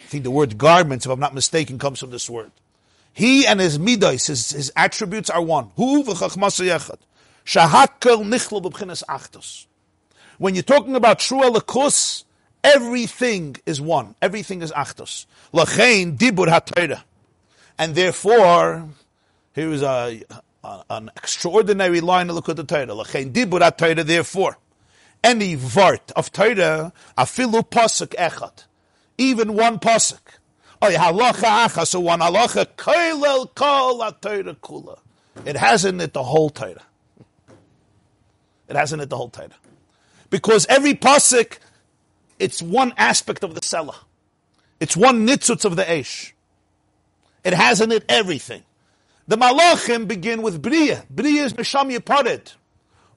I think the word garments, if I'm not mistaken, comes from this word. He and his midas, his, his attributes are one. Hu yechad. Shahakel nichlo b'bchinas achtos. When you're talking about true elikus, everything is one. Everything is achtos. Lachein dibur hatayra. And therefore, here is a, a, an extraordinary line of Likud Torah. Lachein dibur hatayra, therefore. Any vart of Torah, afilu pasuk echad. Even one pasuk Oy halacha acha, so one halacha koilel kol Torah kula. It has in it the whole Torah. It has in it the whole Torah. Because every pasuk, it's one aspect of the selah. It's one nitzutz of the Eish. It has in it everything. The malachim begin with bria. Bria is misham yipared.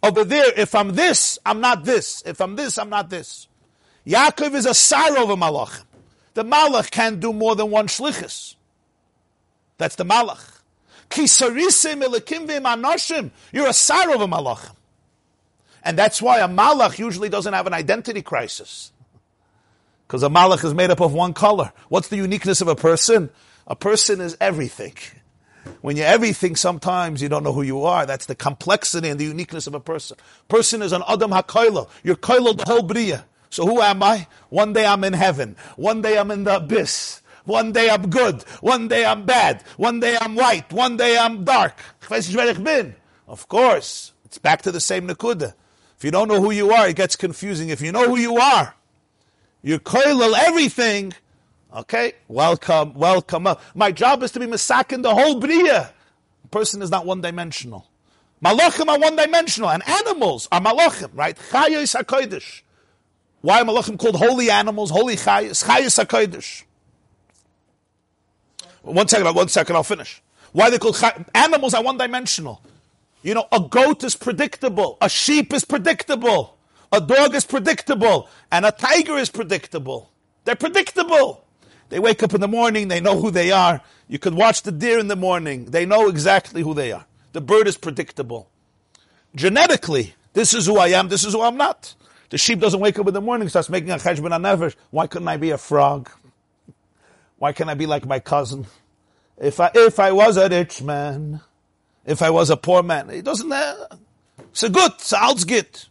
Over there, if I'm this, I'm not this. If I'm this, I'm not this. Yaakov is a sar over malachim. The malach can't do more than one shlichus. That's the malach. Kisarisim ilikim anoshim. You're a sar of a malach. And that's why a malach usually doesn't have an identity crisis. Because a malach is made up of one color. What's the uniqueness of a person? A person is everything. When you're everything, sometimes you don't know who you are. That's the complexity and the uniqueness of a person. Person is an Adam HaKoilo. You're Koilo the whole Bria. So who am I? One day I'm in heaven. One day I'm in the abyss. One day I'm good. One day I'm bad. One day I'm white. One day I'm dark. Of course. It's back to the same Nakuda. You don't know who you are, it gets confusing. If you know who you are, you're koilal everything. Okay, welcome, welcome. My job is to be masakin the whole bria. Person is not one dimensional. Malachim are one dimensional, and animals are malachim, right? Chayos hakodesh. Why are malachim called holy animals? Holy chayos, chayos hakodesh. One second, one second, I'll finish. Why they called animals are one dimensional? You know, a goat is predictable, a sheep is predictable, a dog is predictable, and a tiger is predictable. They're predictable. They wake up in the morning, they know who they are. You could watch the deer in the morning, they know exactly who they are. The bird is predictable. Genetically, this is who I am, this is who I'm not. The sheep doesn't wake up in the morning, starts making a cheshbon on never. Why couldn't I be a frog? Why can't I be like my cousin? If I, if I was a rich man, if I was a poor man. It doesn't, uh, it's a good, it's a git.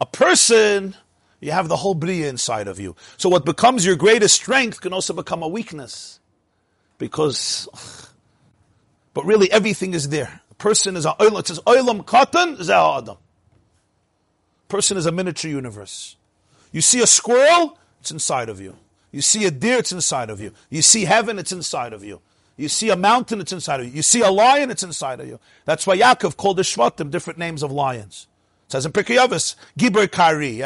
A person, you have the whole bria inside of you. So what becomes your greatest strength can also become a weakness. Because, but really everything is there. A person is a oilam, it says oilam katan adam. Person is a miniature universe. You see a squirrel, it's inside of you. You see a deer, it's inside of you. You see heaven, it's inside of you. You see a mountain, it's inside of you. You see a lion, it's inside of you. That's why Yaakov called the Shvatim different names of lions. It says in Pirkei Avos, Gibber Kari.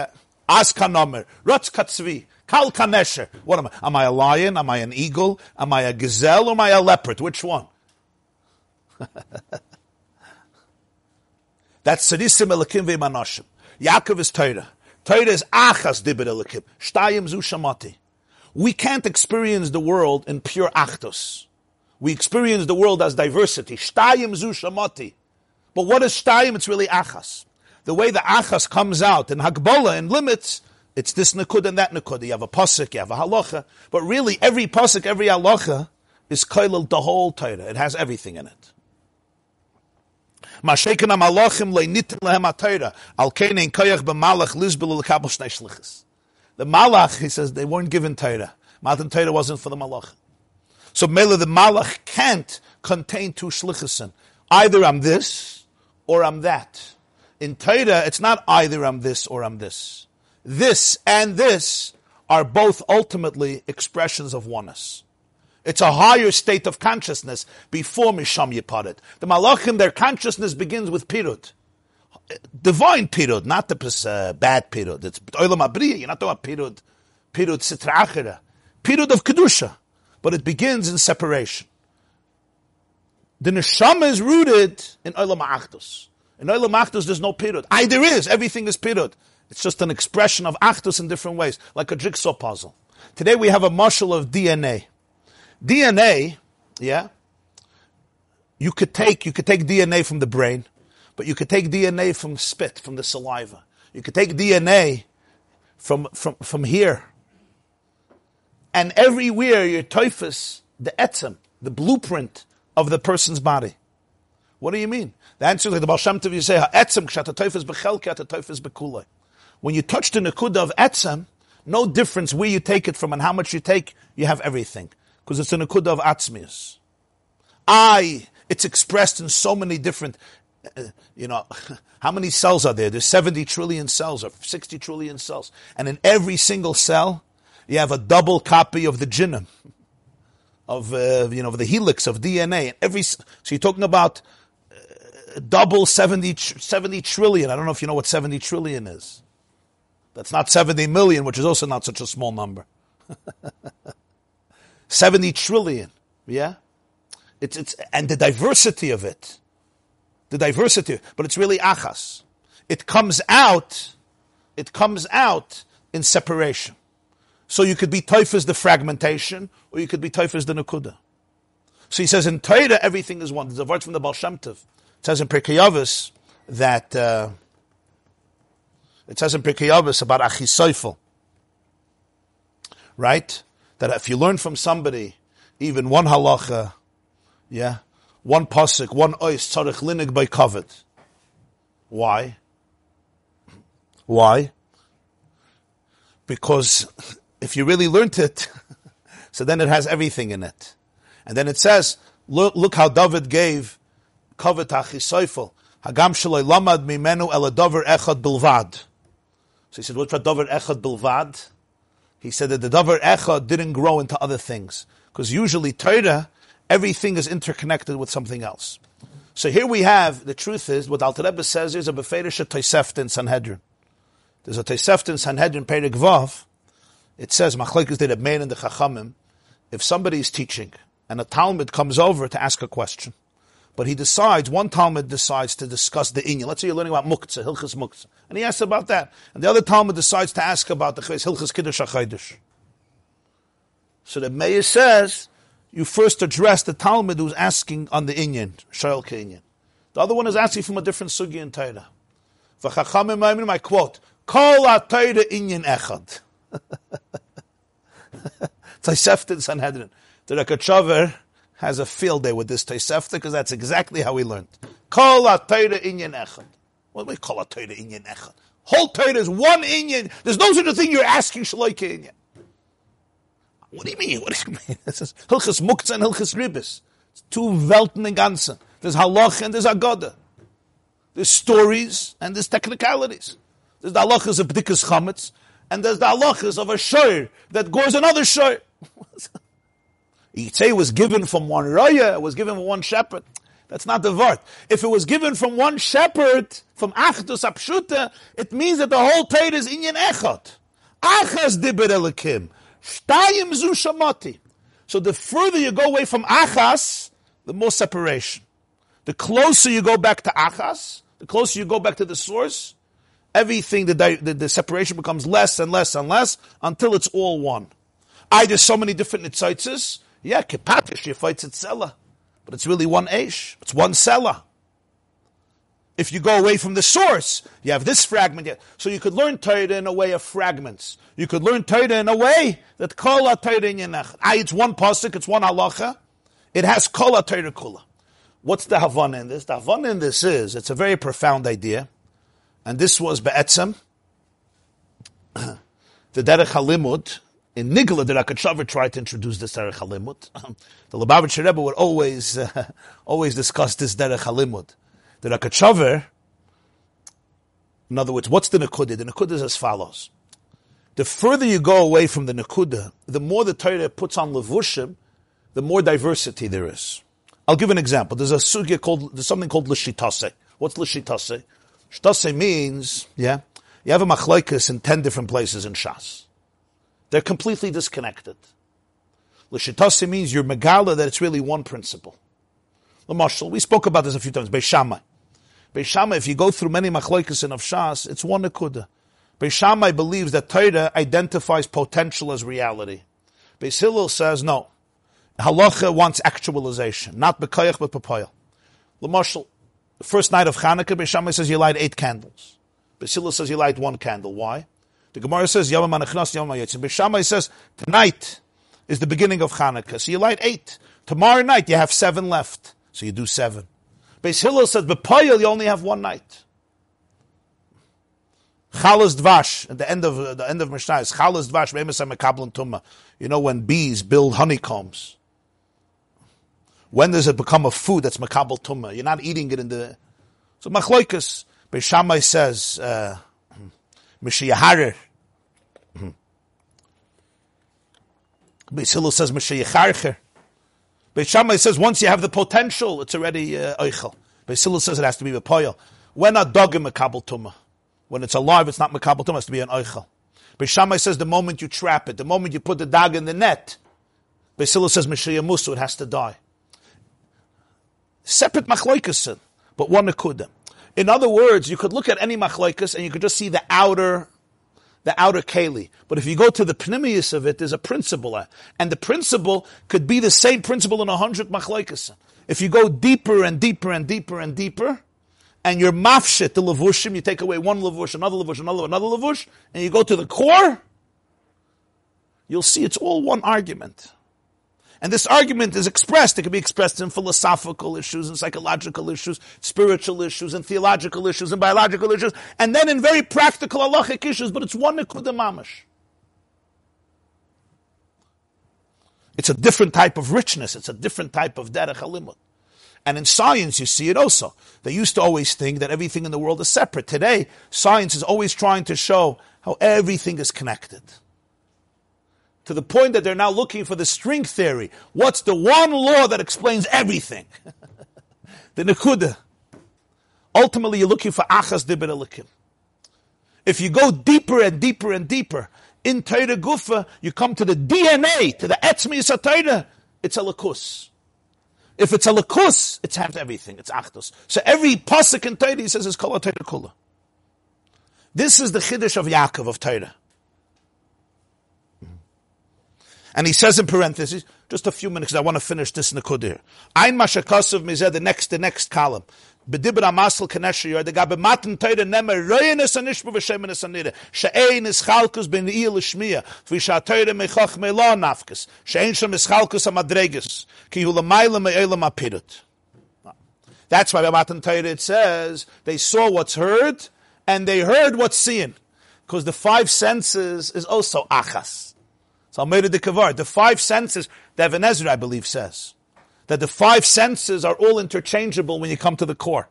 Askanomer, Rotz Katzvi, Kal Kanesher. What am I? Am I a lion? Am I an eagle? Am I a gazelle? Or am I a leopard? Which one? That's Sadisim Elakim Ve'manoshim. Yaakov is Torah. Torah is Achas Dibir Elakim. Shtayim Zu Shamati. We can't experience the world in pure Achtos. We experience the world as diversity. Shtayim zu shamati. But what is shtayim? It's really achas. The way the achas comes out in Hagbola and limits, it's this nakud and that nakud. You have a pasuk, you have a halacha. But really, every pasuk, every halacha is kailal the whole Torah. It has everything in it. The malach, he says, they weren't given Torah. Matan Torah wasn't for the malach. So Mela the Malach can't contain two shlichusin. Either I'm this or I'm that. In Torah, it's not either I'm this or I'm this. This and this are both ultimately expressions of oneness. It's a higher state of consciousness before Misham Yiparit. The Malachim, their consciousness begins with Pirut. Divine Pirut, not the uh, bad Pirut. It's Olam Abriya, you're not talking about Pirut, Pirut Sitra Pirut of Kedusha but it begins in separation. The neshama is rooted in Olam Achdus. In Olam Achdus, there's no pirud. I there is. Everything is pirud. It's just an expression of Achdus in different ways, like a jigsaw puzzle. Today we have a marshal of DNA. DNA, yeah, you could take you could take DNA from the brain, but you could take DNA from spit, from the saliva. You could take DNA from from from here, and everywhere your typhus, the etzem, the blueprint of the person's body. What do you mean? The answer is like the Baal Shem Tov, you say, etzem kshata typhus bechelke, typhus bekulei. When you touch the nekuda of etzem, no difference where you take it from and how much you take, you have everything. Because it's a nekuda of atzmius. I, it's expressed in so many different, uh, you know, how many cells are there? There's 70 trillion cells or 60 trillion cells. And in every single cell, you have a double copy of the genome of uh, you know the helix of DNA. And every so you're talking about uh, double 70, 70 trillion. I don't know if you know what seventy trillion is. That's not seventy million, which is also not such a small number. seventy trillion, yeah. It's it's and the diversity of it, the diversity, but it's really achas. It comes out, it comes out in separation. So you could be typhus the fragmentation, or you could be typhus the nukuda. So he says in Torah everything is one. There's a word from the Baal Shem Tov. It says in Pirkei that uh, it says in Pirkei about Achisoifel. right? That if you learn from somebody, even one halacha, yeah, one pasuk, one ois, tzarich linig by covet. Why? Why? Because if you really learned it, so then it has everything in it. And then it says, look, look how David gave covet achisoifel. Hagam shaloi lamad mimenu eladover echad bilvad. So he said, what's dover echad bilvad? He said that the dover echad didn't grow into other things. Because usually Torah, everything is interconnected with something else. So here we have, the truth is, what Alter Rebbe says is a Beferish Toiseft in Sanhedrin. There's a Toiseft in Sanhedrin, Perik Vav. It says, Machlekes a man in the Chachamim. If somebody is teaching, and a Talmud comes over to ask a question, but he decides, one Talmud decides to discuss the Inyan. Let's say you're learning about Muktzah, Hilchas Muktzah. And he asks about that. And the other Talmud decides to ask about the Hilchas Kiddush HaChaydush. So the mayor says, you first address the Talmud who's asking on the Inyan, Shail Inyan. The other one is asking from a different sugi in Torah. I quote, Kol ha-Torah Inyan Echad. Tosefta Sanhedrin. The Rogatchover has a field day with this Tosefta because that's exactly how we learned. Kol ha-Torah Inyan Echad. What do we call a Torah Inyan Echad? Whole Torah is one Inyan. There's no such a thing you're asking Shaloike Inyan. What do you mean? What do you mean? This is Hilchas Muktzah and Hilchas Ribis. It's two Welten in Ganzen. There's Halach and there's Agoda. There's stories and there's technicalities. There's the halachas of B'dikas Chametz, and there's the halachas of a shor that goes another say it was given from one raya, it was given from one shepherd. That's not the word. If it was given from one shepherd, from Achdus Apshuta, it means that the whole Torah is Inyan Echot. Achas Dibir Elikim. Shtayim zu shamati. So the further you go away from achas, the more separation. The closer you go back to achas, the closer you go back to the source, everything, the, the, the separation becomes less and less and less until it's all one. I, there's so many different nitzaitzes. Yeah, kipatish, fights itzela. But it's really one aish. It's one selah. If you go away from the source, you have this fragment yet. So you could learn Torah in a way of fragments. You could learn Torah in a way that kol Torah in yenach. It's one pasuk, it's one halacha. It has kol Torah kula. What's the Havana in this? The Havana in this is, it's a very profound idea. And this was Be'etzem, the Derech HaLimud, in Nigla, the Rogatchover tried to introduce this Derech HaLimud. the Lubavitcher Rebbe would always, uh, always discuss this Derech HaLimud. The Rogatchover, in other words, what's the Nakuda? The Nakuda is as follows. The further you go away from the Nakuda, the more the Torah puts on Levushim, the more diversity there is. I'll give an example. There's a sugya called, there's something called Lishitase. What's Lishitase? Shtase means, yeah, you have a machlaikas in ten different places in Shas. They're completely disconnected. Lishitase means you're megala that it's really one principle. The marshal, we spoke about this a few times, Beishamai. Beishamai, if you go through many machlaikas in of Shas, it's one nekuda. Beishamai believes that Torah identifies potential as reality. Beis Hillel says no. Halacha wants actualization, not bekayach but papayel. Lamarshal, the first night of Hanukkah, Beishamai says you light eight candles. Hillel says you light one candle. Why? The Gemara says Yom Manachnas Yom Yatzim. Beishamai says tonight is the beginning of Hanukkah, so you light eight. Tomorrow night you have seven left, so you do seven. Beis Hillel says bepayel you only have one night. Chalas dvash at the end of the end of Mishnah is chalas dvash tuma. You know when bees build honeycombs. When does it become a food that's makabel tuma? You're not eating it in the so machloikas. Beishamai says uh, mishiyaharer. Beis says mishiyacharcher. Beishamai says once you have the potential, it's already uh, oichel. Beis says it has to be poil. When a dog in makabel tuma. When it's alive, it's not makabel tum, it has to be an oichel. Beishamai says the moment you trap it, the moment you put the dog in the net, Basila says Mishaya Musu, it has to die. Separate machloikasin, but one akuda. In other words, you could look at any machloikas and you could just see the outer, the outer keli. But if you go to the pneumius of it, there's a principle, and the principle could be the same principle in a hundred machloikas. If you go deeper and deeper and deeper and deeper, and you're mafshit the levushim, you take away one levush, another levush, another, another levush, and you go to the core, you'll see it's all one argument. And this argument is expressed, it can be expressed in philosophical issues and psychological issues, spiritual issues and theological issues and biological issues, and then in very practical halachic issues, but it's one nekuda mamash. It's a different type of richness, it's a different type of derech halimut. And in science, you see it also. They used to always think that everything in the world is separate. Today, science is always trying to show how everything is connected to the point that they're now looking for the string theory. What's the one law that explains everything? the Nakuda. Ultimately, you're looking for Achas Dibir If you go deeper and deeper and deeper in Torah Gufa, you come to the DNA, to the Etzmi Satayra, it's a Lakus. If it's a Lakus, it's half everything, it's Achdus. So every Pasuk in Torah, he says, is Kol Torah Kula. This is the Chiddush of Yaakov of Torah. And he says in parentheses, just a few minutes, I want to finish this nekudir. Ein mashakosov mizeh, the next, the next column. Bedibra amasel kanesher yor, the gabe matan teire nemer, royenes anishbu v'shemenes anire, she'ein ischalkus ben iyel ishmiya, v'isha teire mechoch me'lo nafkes, she'ein shem ischalkus amadreges, ki hu l'mayla me'elam apirut. That's why matan teire it says, they saw what's heard, and they heard what's seen. Because the five senses is also achas. So Almeida de Kavar, the five senses, the Ezra, I believe, says that the five senses are all interchangeable when you come to the core.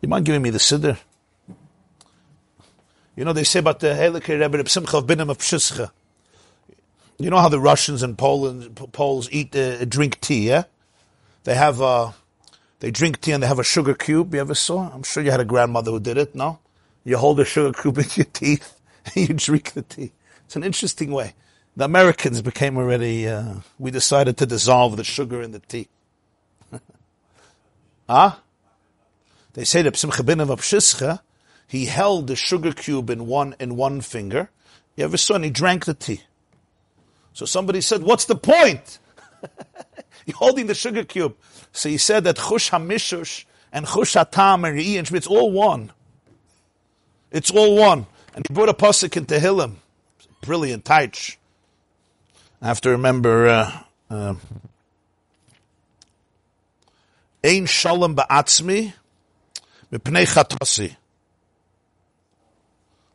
You mind giving me the siddur? You know, they say about the Helikir Rebbe Simcha of Binim of Pshischa. You know how the Russians and Poland, Poles eat, uh, drink tea, yeah? They have, uh, they drink tea and they have a sugar cube. You ever saw? I'm sure you had a grandmother who did it, no? You hold a sugar cube in your teeth and you drink the tea. It's an interesting way. The Americans became already, uh, we decided to dissolve the sugar in the tea. huh? They say that Simcha bin of he held the sugar cube in one, in one finger. You ever saw and he drank the tea. So somebody said, what's the point? You're holding the sugar cube. So he said that chush hamishush and chush hatam and re'i and it's all one. It's all one. And he brought a pasuk in Tehillim brilliant taich. I have to remember, uh, uh, Ein shalom ba'atzmi mipnei chatasi.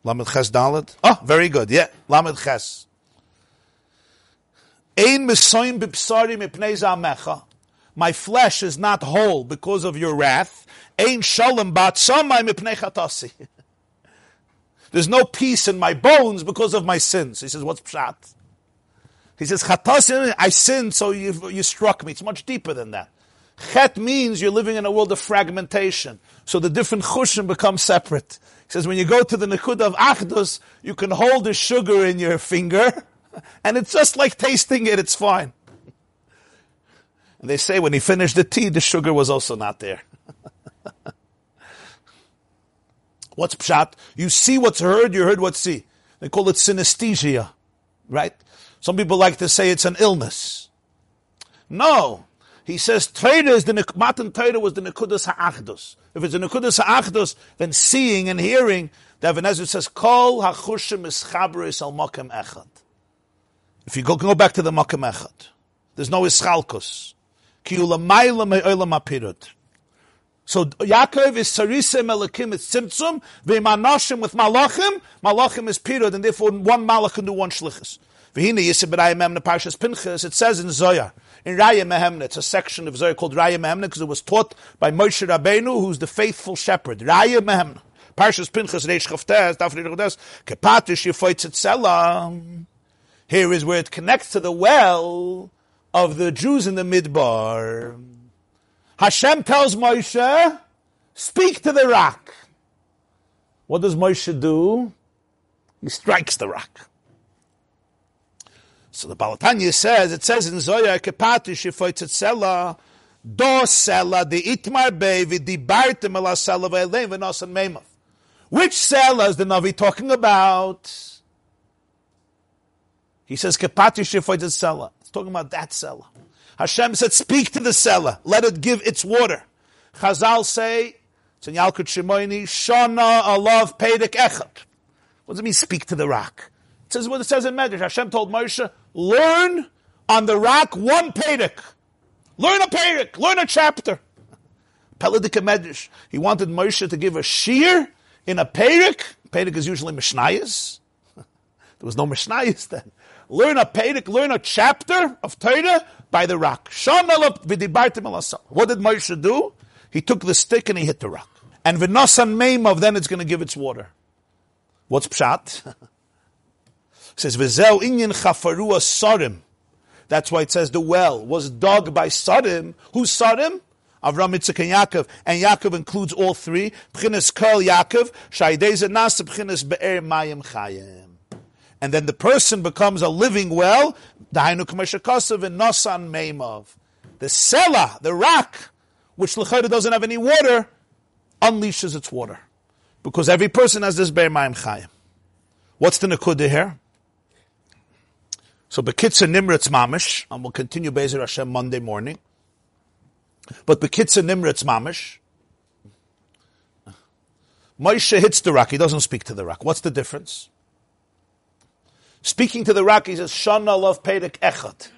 Lamed ches dalet. Oh, very good. Yeah, lamed ches. Ein misoim b'psari mipnei zamecha. My flesh is not whole because of your wrath. Ein shalom ba'atzamai mipnei chatasi. There's no peace in my bones because of my sins. He says, what's pshat? He says, I sinned, so you, you struck me. It's much deeper than that. Chet means you're living in a world of fragmentation. So the different chushim become separate. He says, when you go to the Nikud of Achdus, you can hold the sugar in your finger, and it's just like tasting it, it's fine. And they say when he finished the tea, the sugar was also not there. What's pshat? You see what's heard, you heard what's see. They call it synesthesia, right? Some people like to say it's an illness. No. He says Torah is the Matan Torah was the Nekudas Ha'achdus. If it's a Nekudas Ha'achdus, then seeing and hearing, the Even Ezra says, Kol Ha'chushim Ischabris Al Mokem Echad. If you go, go back to the Mokem Echad, there's no Ischalkus. Ki ulamayla me'olam apirut. So Yaakov is Sarisem Elikim, it's Tzimtzum, V'imanoshim with Malachim, Malachim is Pirud, and therefore one Malach can do one Shlichus. V'hina Yisib Raya Memna Parshas Pinchas, it says in Zoya, in Raya Mehemna, it's a section of Zoya called Raya Mehemna, because it was taught by Moshe Rabbeinu, who's the faithful shepherd. Raya Mehemna. Parshas Pinchas, Reish Chavtes, Daf Reish Kepatish Yefoitz Here is where it connects to the well of the Jews in the Midbar. Hashem tells Moshe, speak to the rock. What does Moshe do? He strikes the rock. So the Baal HaTanya says, it says in Zoya, Kepati Shifoitzetzela, Do Sela, the Itmar Bevi, the Bartim Ela Sela, Ve'elein, Ve'nosan Meimav. Which Sela is the Navi talking about? He says, Kepati Shifoitzetzela. It's talking about that Sela. Hashem said, speak to the cellar, let it give its water. Chazal say, it's in Yalkut Shimoini, Shana Alav Pedek Echad. What does it mean, speak to the rock? It says what it says in Medrash. Hashem told Moshe, learn on the rock one Pedic. Learn a Pedic. Learn a chapter. Peladik Medrash. He wanted Moshe to give a shear in a Pedic. Pedic is usually Mishnayas. There was no Mishnayas then. Learn a Pedic, learn a chapter of Torah by the rock. What did Moshe do? He took the stick and he hit the rock. And v'nosan meimov, then it's going to give its water. What's pshat? says inyan chafarua. That's why it says the well was dug by Sarim. Who's Sarim? Avram, Yitzchak, and Yaakov. And Yaakov includes all three. B'chinas kol Yaakov, shaydeza nasa b'chinas be'er mayim chayim. And then the person becomes a living well. Dahainu k'mashakasav and nosan meimov. The sela, the rock, which l'chayda doesn't have any water, unleashes its water. Because every person has this be'er mayim chayim. What's the nekudah here? So Bekitza Nimritz Mamish, and we'll continue Bezer Hashem Monday morning. But Bekitza Nimritz Mamish, Moshe hits the rock, he doesn't speak to the rock. What's the difference? Speaking to the rock, he says, Shana love Pedek Echad.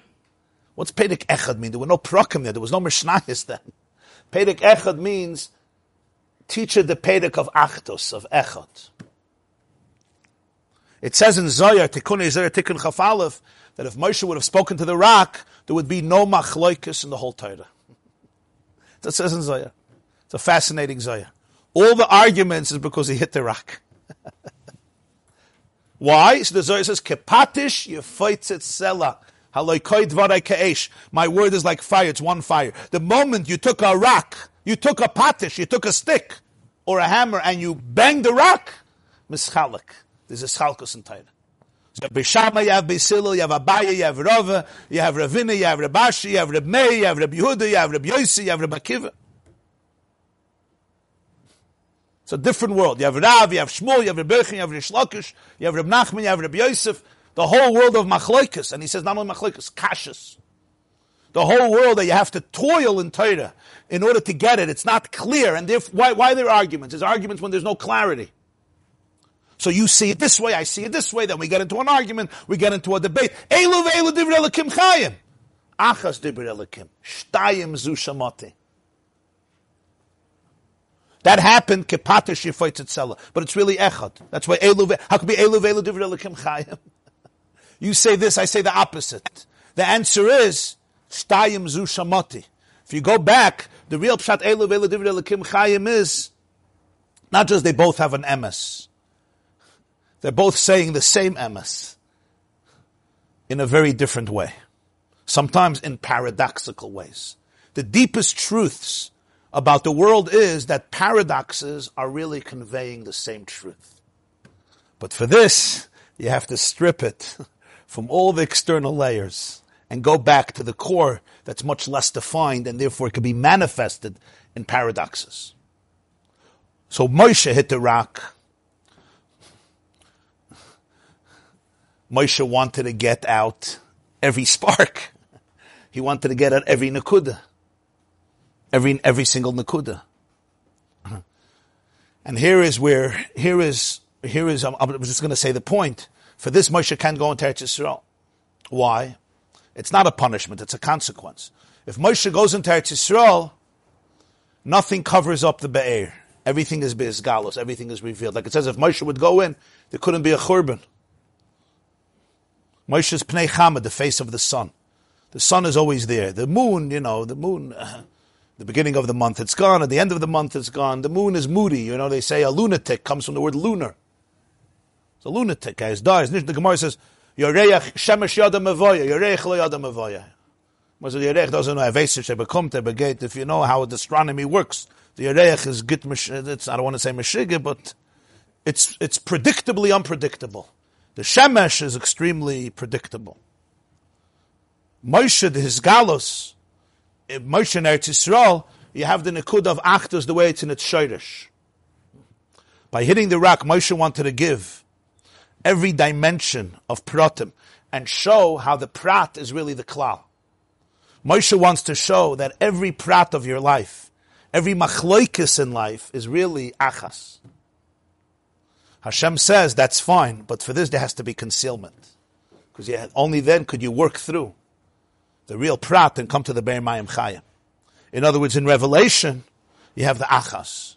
What's Pedek Echad mean? There were no prokim there, there was no Mishnayis then. Pedek Echad means teacher the Pedek of Achtos, of Echad. It says in Zoyar, Tikkun Zoyar, Tikkun Chafalev, that if Moshe would have spoken to the rock, there would be no machloikus in the whole Torah. That says in Zoyar. It's a fascinating Zoyar. All the arguments is because he hit the rock. Why? So the Zohar says, Kepatish yefaitzet sela. My word is like fire, it's one fire. The moment you took a rock, you took a patish, you took a stick, or a hammer, and you banged the rock, mischalik. There's a schalkus in. So you have Bishama, you have Bisilu, you have Abaya, you have Rava, you have Ravina, you have Rabashi, you have Reb you have Reb you have Reb Yossi, you have Reb. It's a different world. You have Rav, you have Shmuel, you have Reb Berchen, you have Rish Lakish, you have Reb Nachman, you have Reb Yosef. The whole world of Machloikas. And he says not only Machloikas, Kashas. The whole world that you have to toil in Torah in order to get it. It's not clear. And therefore, why, why are there arguments? There's arguments when there's no clarity. So you see it this way, I see it this way, then we get into an argument, we get into a debate. Elu ve'elu divrei. Achas divrei elikim. Shtayim zu shamati. That happened, kepata shifoit etzela. But it's really echad. That's why elu how could be elu ve'elu divrei chayim? You say this, I say the opposite. The answer is, shtayim zu shamati. If you go back, the real pshat elu ve'elu divrei chayim is, not just they both have an emes. They're both saying the same emes in a very different way, sometimes in paradoxical ways. The deepest truths about the world is that paradoxes are really conveying the same truth. But for this, you have to strip it from all the external layers and go back to the core that's much less defined and therefore can be manifested in paradoxes. So Moshe hit the rock Moshe wanted to get out every spark. He wanted to get out every nakuda. Every, every single nakuda. And here is where, here is, here is, I'm, I'm just going to say the point. For this, Moshe can't go into Eretz Yisrael. Why? It's not a punishment, it's a consequence. If Moshe goes into Eretz Yisrael, nothing covers up the Be'er. Everything is Be'ez everything is revealed. Like it says, if Moshe would go in, there couldn't be a churban. Moshe's Pnei Chama, the face of the sun. The sun is always there. The moon, you know, the moon, the beginning of the month, it's gone. At the end of the month, it's gone. The moon is moody. You know, they say a lunatic comes from the word lunar. It's a lunatic, guys. Dies. The Gemara says, Yoreach shemesh yadam avoya, Yoreach lo yadam avoya. Yoreach doesn't know if you know how the astronomy works. The Yoreach is git, it's, I don't want to say meshiga, but it's, it's predictably unpredictable. The Shemesh is extremely predictable. Moshe, his galos, Moshe in Eretz Yisrael, you have the Nikud of Achdus the way it's in its Shirish. By hitting the rock, Moshe wanted to give every dimension of Pratim and show how the Prat is really the Klal. Moshe wants to show that every Prat of your life, every Machloikis in life is really Achas. Hashem says that's fine, but for this there has to be concealment. Because only then could you work through the real prat and come to the Be'er Mayim Chayim. In other words, in Revelation, you have the Achas.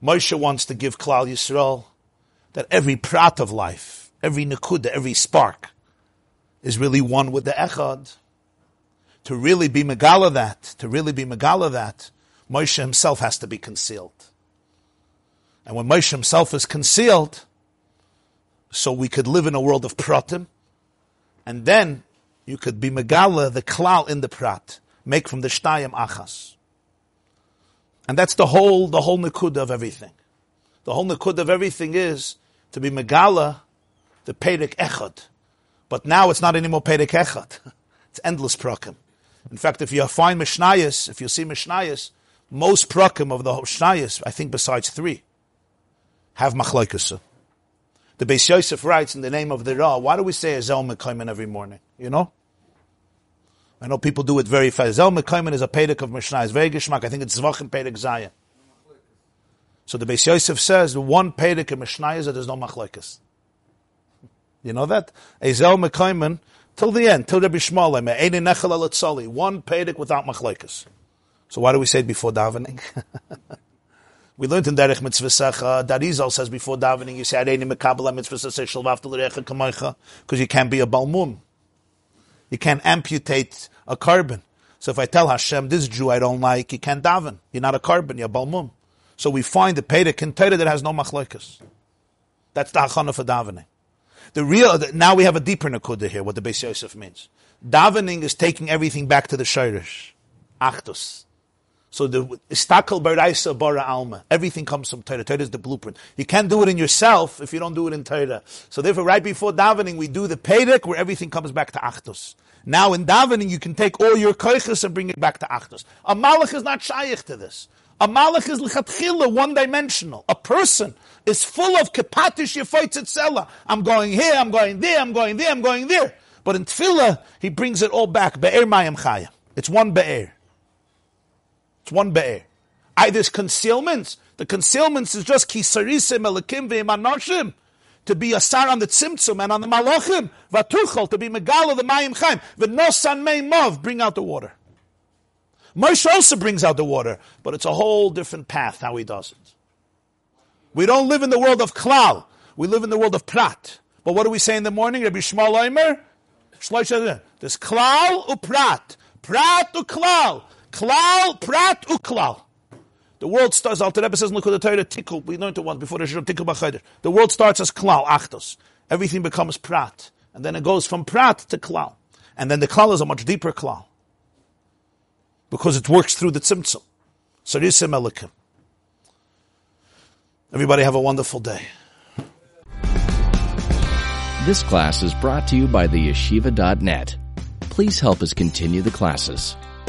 Moshe wants to give Klal Yisrael that every prat of life, every nekuda, every spark, is really one with the Echad. To really be Megala that, to really be Megala that, Moshe himself has to be concealed. And when Moshe himself is concealed, so we could live in a world of pratim, and then you could be megala the klal in the prat, make from the shtayim achas. And that's the whole, the whole nikud of everything. The whole nikud of everything is to be megala the perek echad. But now it's not anymore perek echad. It's endless prakim. In fact, if you find Mishnayos, if you see Mishnayos, most prakim of the Mishnayos, I think besides three, have machlokes. The Beis Yosef writes in the name of the Ra, why do we say Ezel Mekayman every morning? You know? I know people do it very fast. Ezel Mekayman is a Perek of Mishnah. It's very geschmack. I think it's Zevachim Perek Zaya. So the Beis Yosef says the one Perek of Mishnah is that there's no machlokes. You know that? Ezel Mekayman, till the end, till Rabbi Shmuel, one Perek without machlokes. So why do we say it before davening? We learned in Derech Mitzvosecha, Darizal says before davening, you say, Areini Mekabala Mitzvah Secha Shalvavta L'Recha Kamaycha, because you can't be a Balmum. You can't amputate a korban. So if I tell Hashem, this Jew I don't like, you can't daven. You're not a korban, you're a Balmum. So we find the Perek in that has no machlokes. That's the Hachana for davening. The real, now we have a deeper Nakuda here, what the Beis Yosef means. Davening is taking everything back to the Shirish. Achdus. So the istakel baraisa bara alma. Everything comes from Torah. Torah is the blueprint. You can't do it in yourself if you don't do it in Torah. So therefore, right before davening, we do the perek where everything comes back to achdus. Now in davening, you can take all your koiches and bring it back to achdus. A malach is not shaykh to this. A malach is lechatchila, one dimensional. A person is full of kapatish yefoitzitzela. I'm going here, I'm going there, I'm going there, I'm going there. But in tefillah, he brings it all back. Be'er mayim chaya. It's one be'er. It's one be'er. Either concealments. The concealments is just kisarisim elikim ve'imanoshim. To be a sar on the tzimtzum and on the malachim. Vatuchel, to be megala the mayim chaim. V'nosan meimov, bring out the water. Moshe also brings out the water, but it's a whole different path how he does it. We don't live in the world of klal. We live in the world of prat. But what do we say in the morning? Rabbi Shmuel Omer? There's klal u prat. Prat u klal. Prat, uklal. The world starts, Alter Rebbe says, the Torah, tickle, we learned it once before the Shur, tickle b'chayder. The world starts as klal, achdus. Everything becomes prat. And then it goes from prat to klal. And then the klal is a much deeper klal. Because it works through the tzimtzum. Sarisim elikim. Everybody have a wonderful day. This class is brought to you by the yeshiva.net. Please help us continue the classes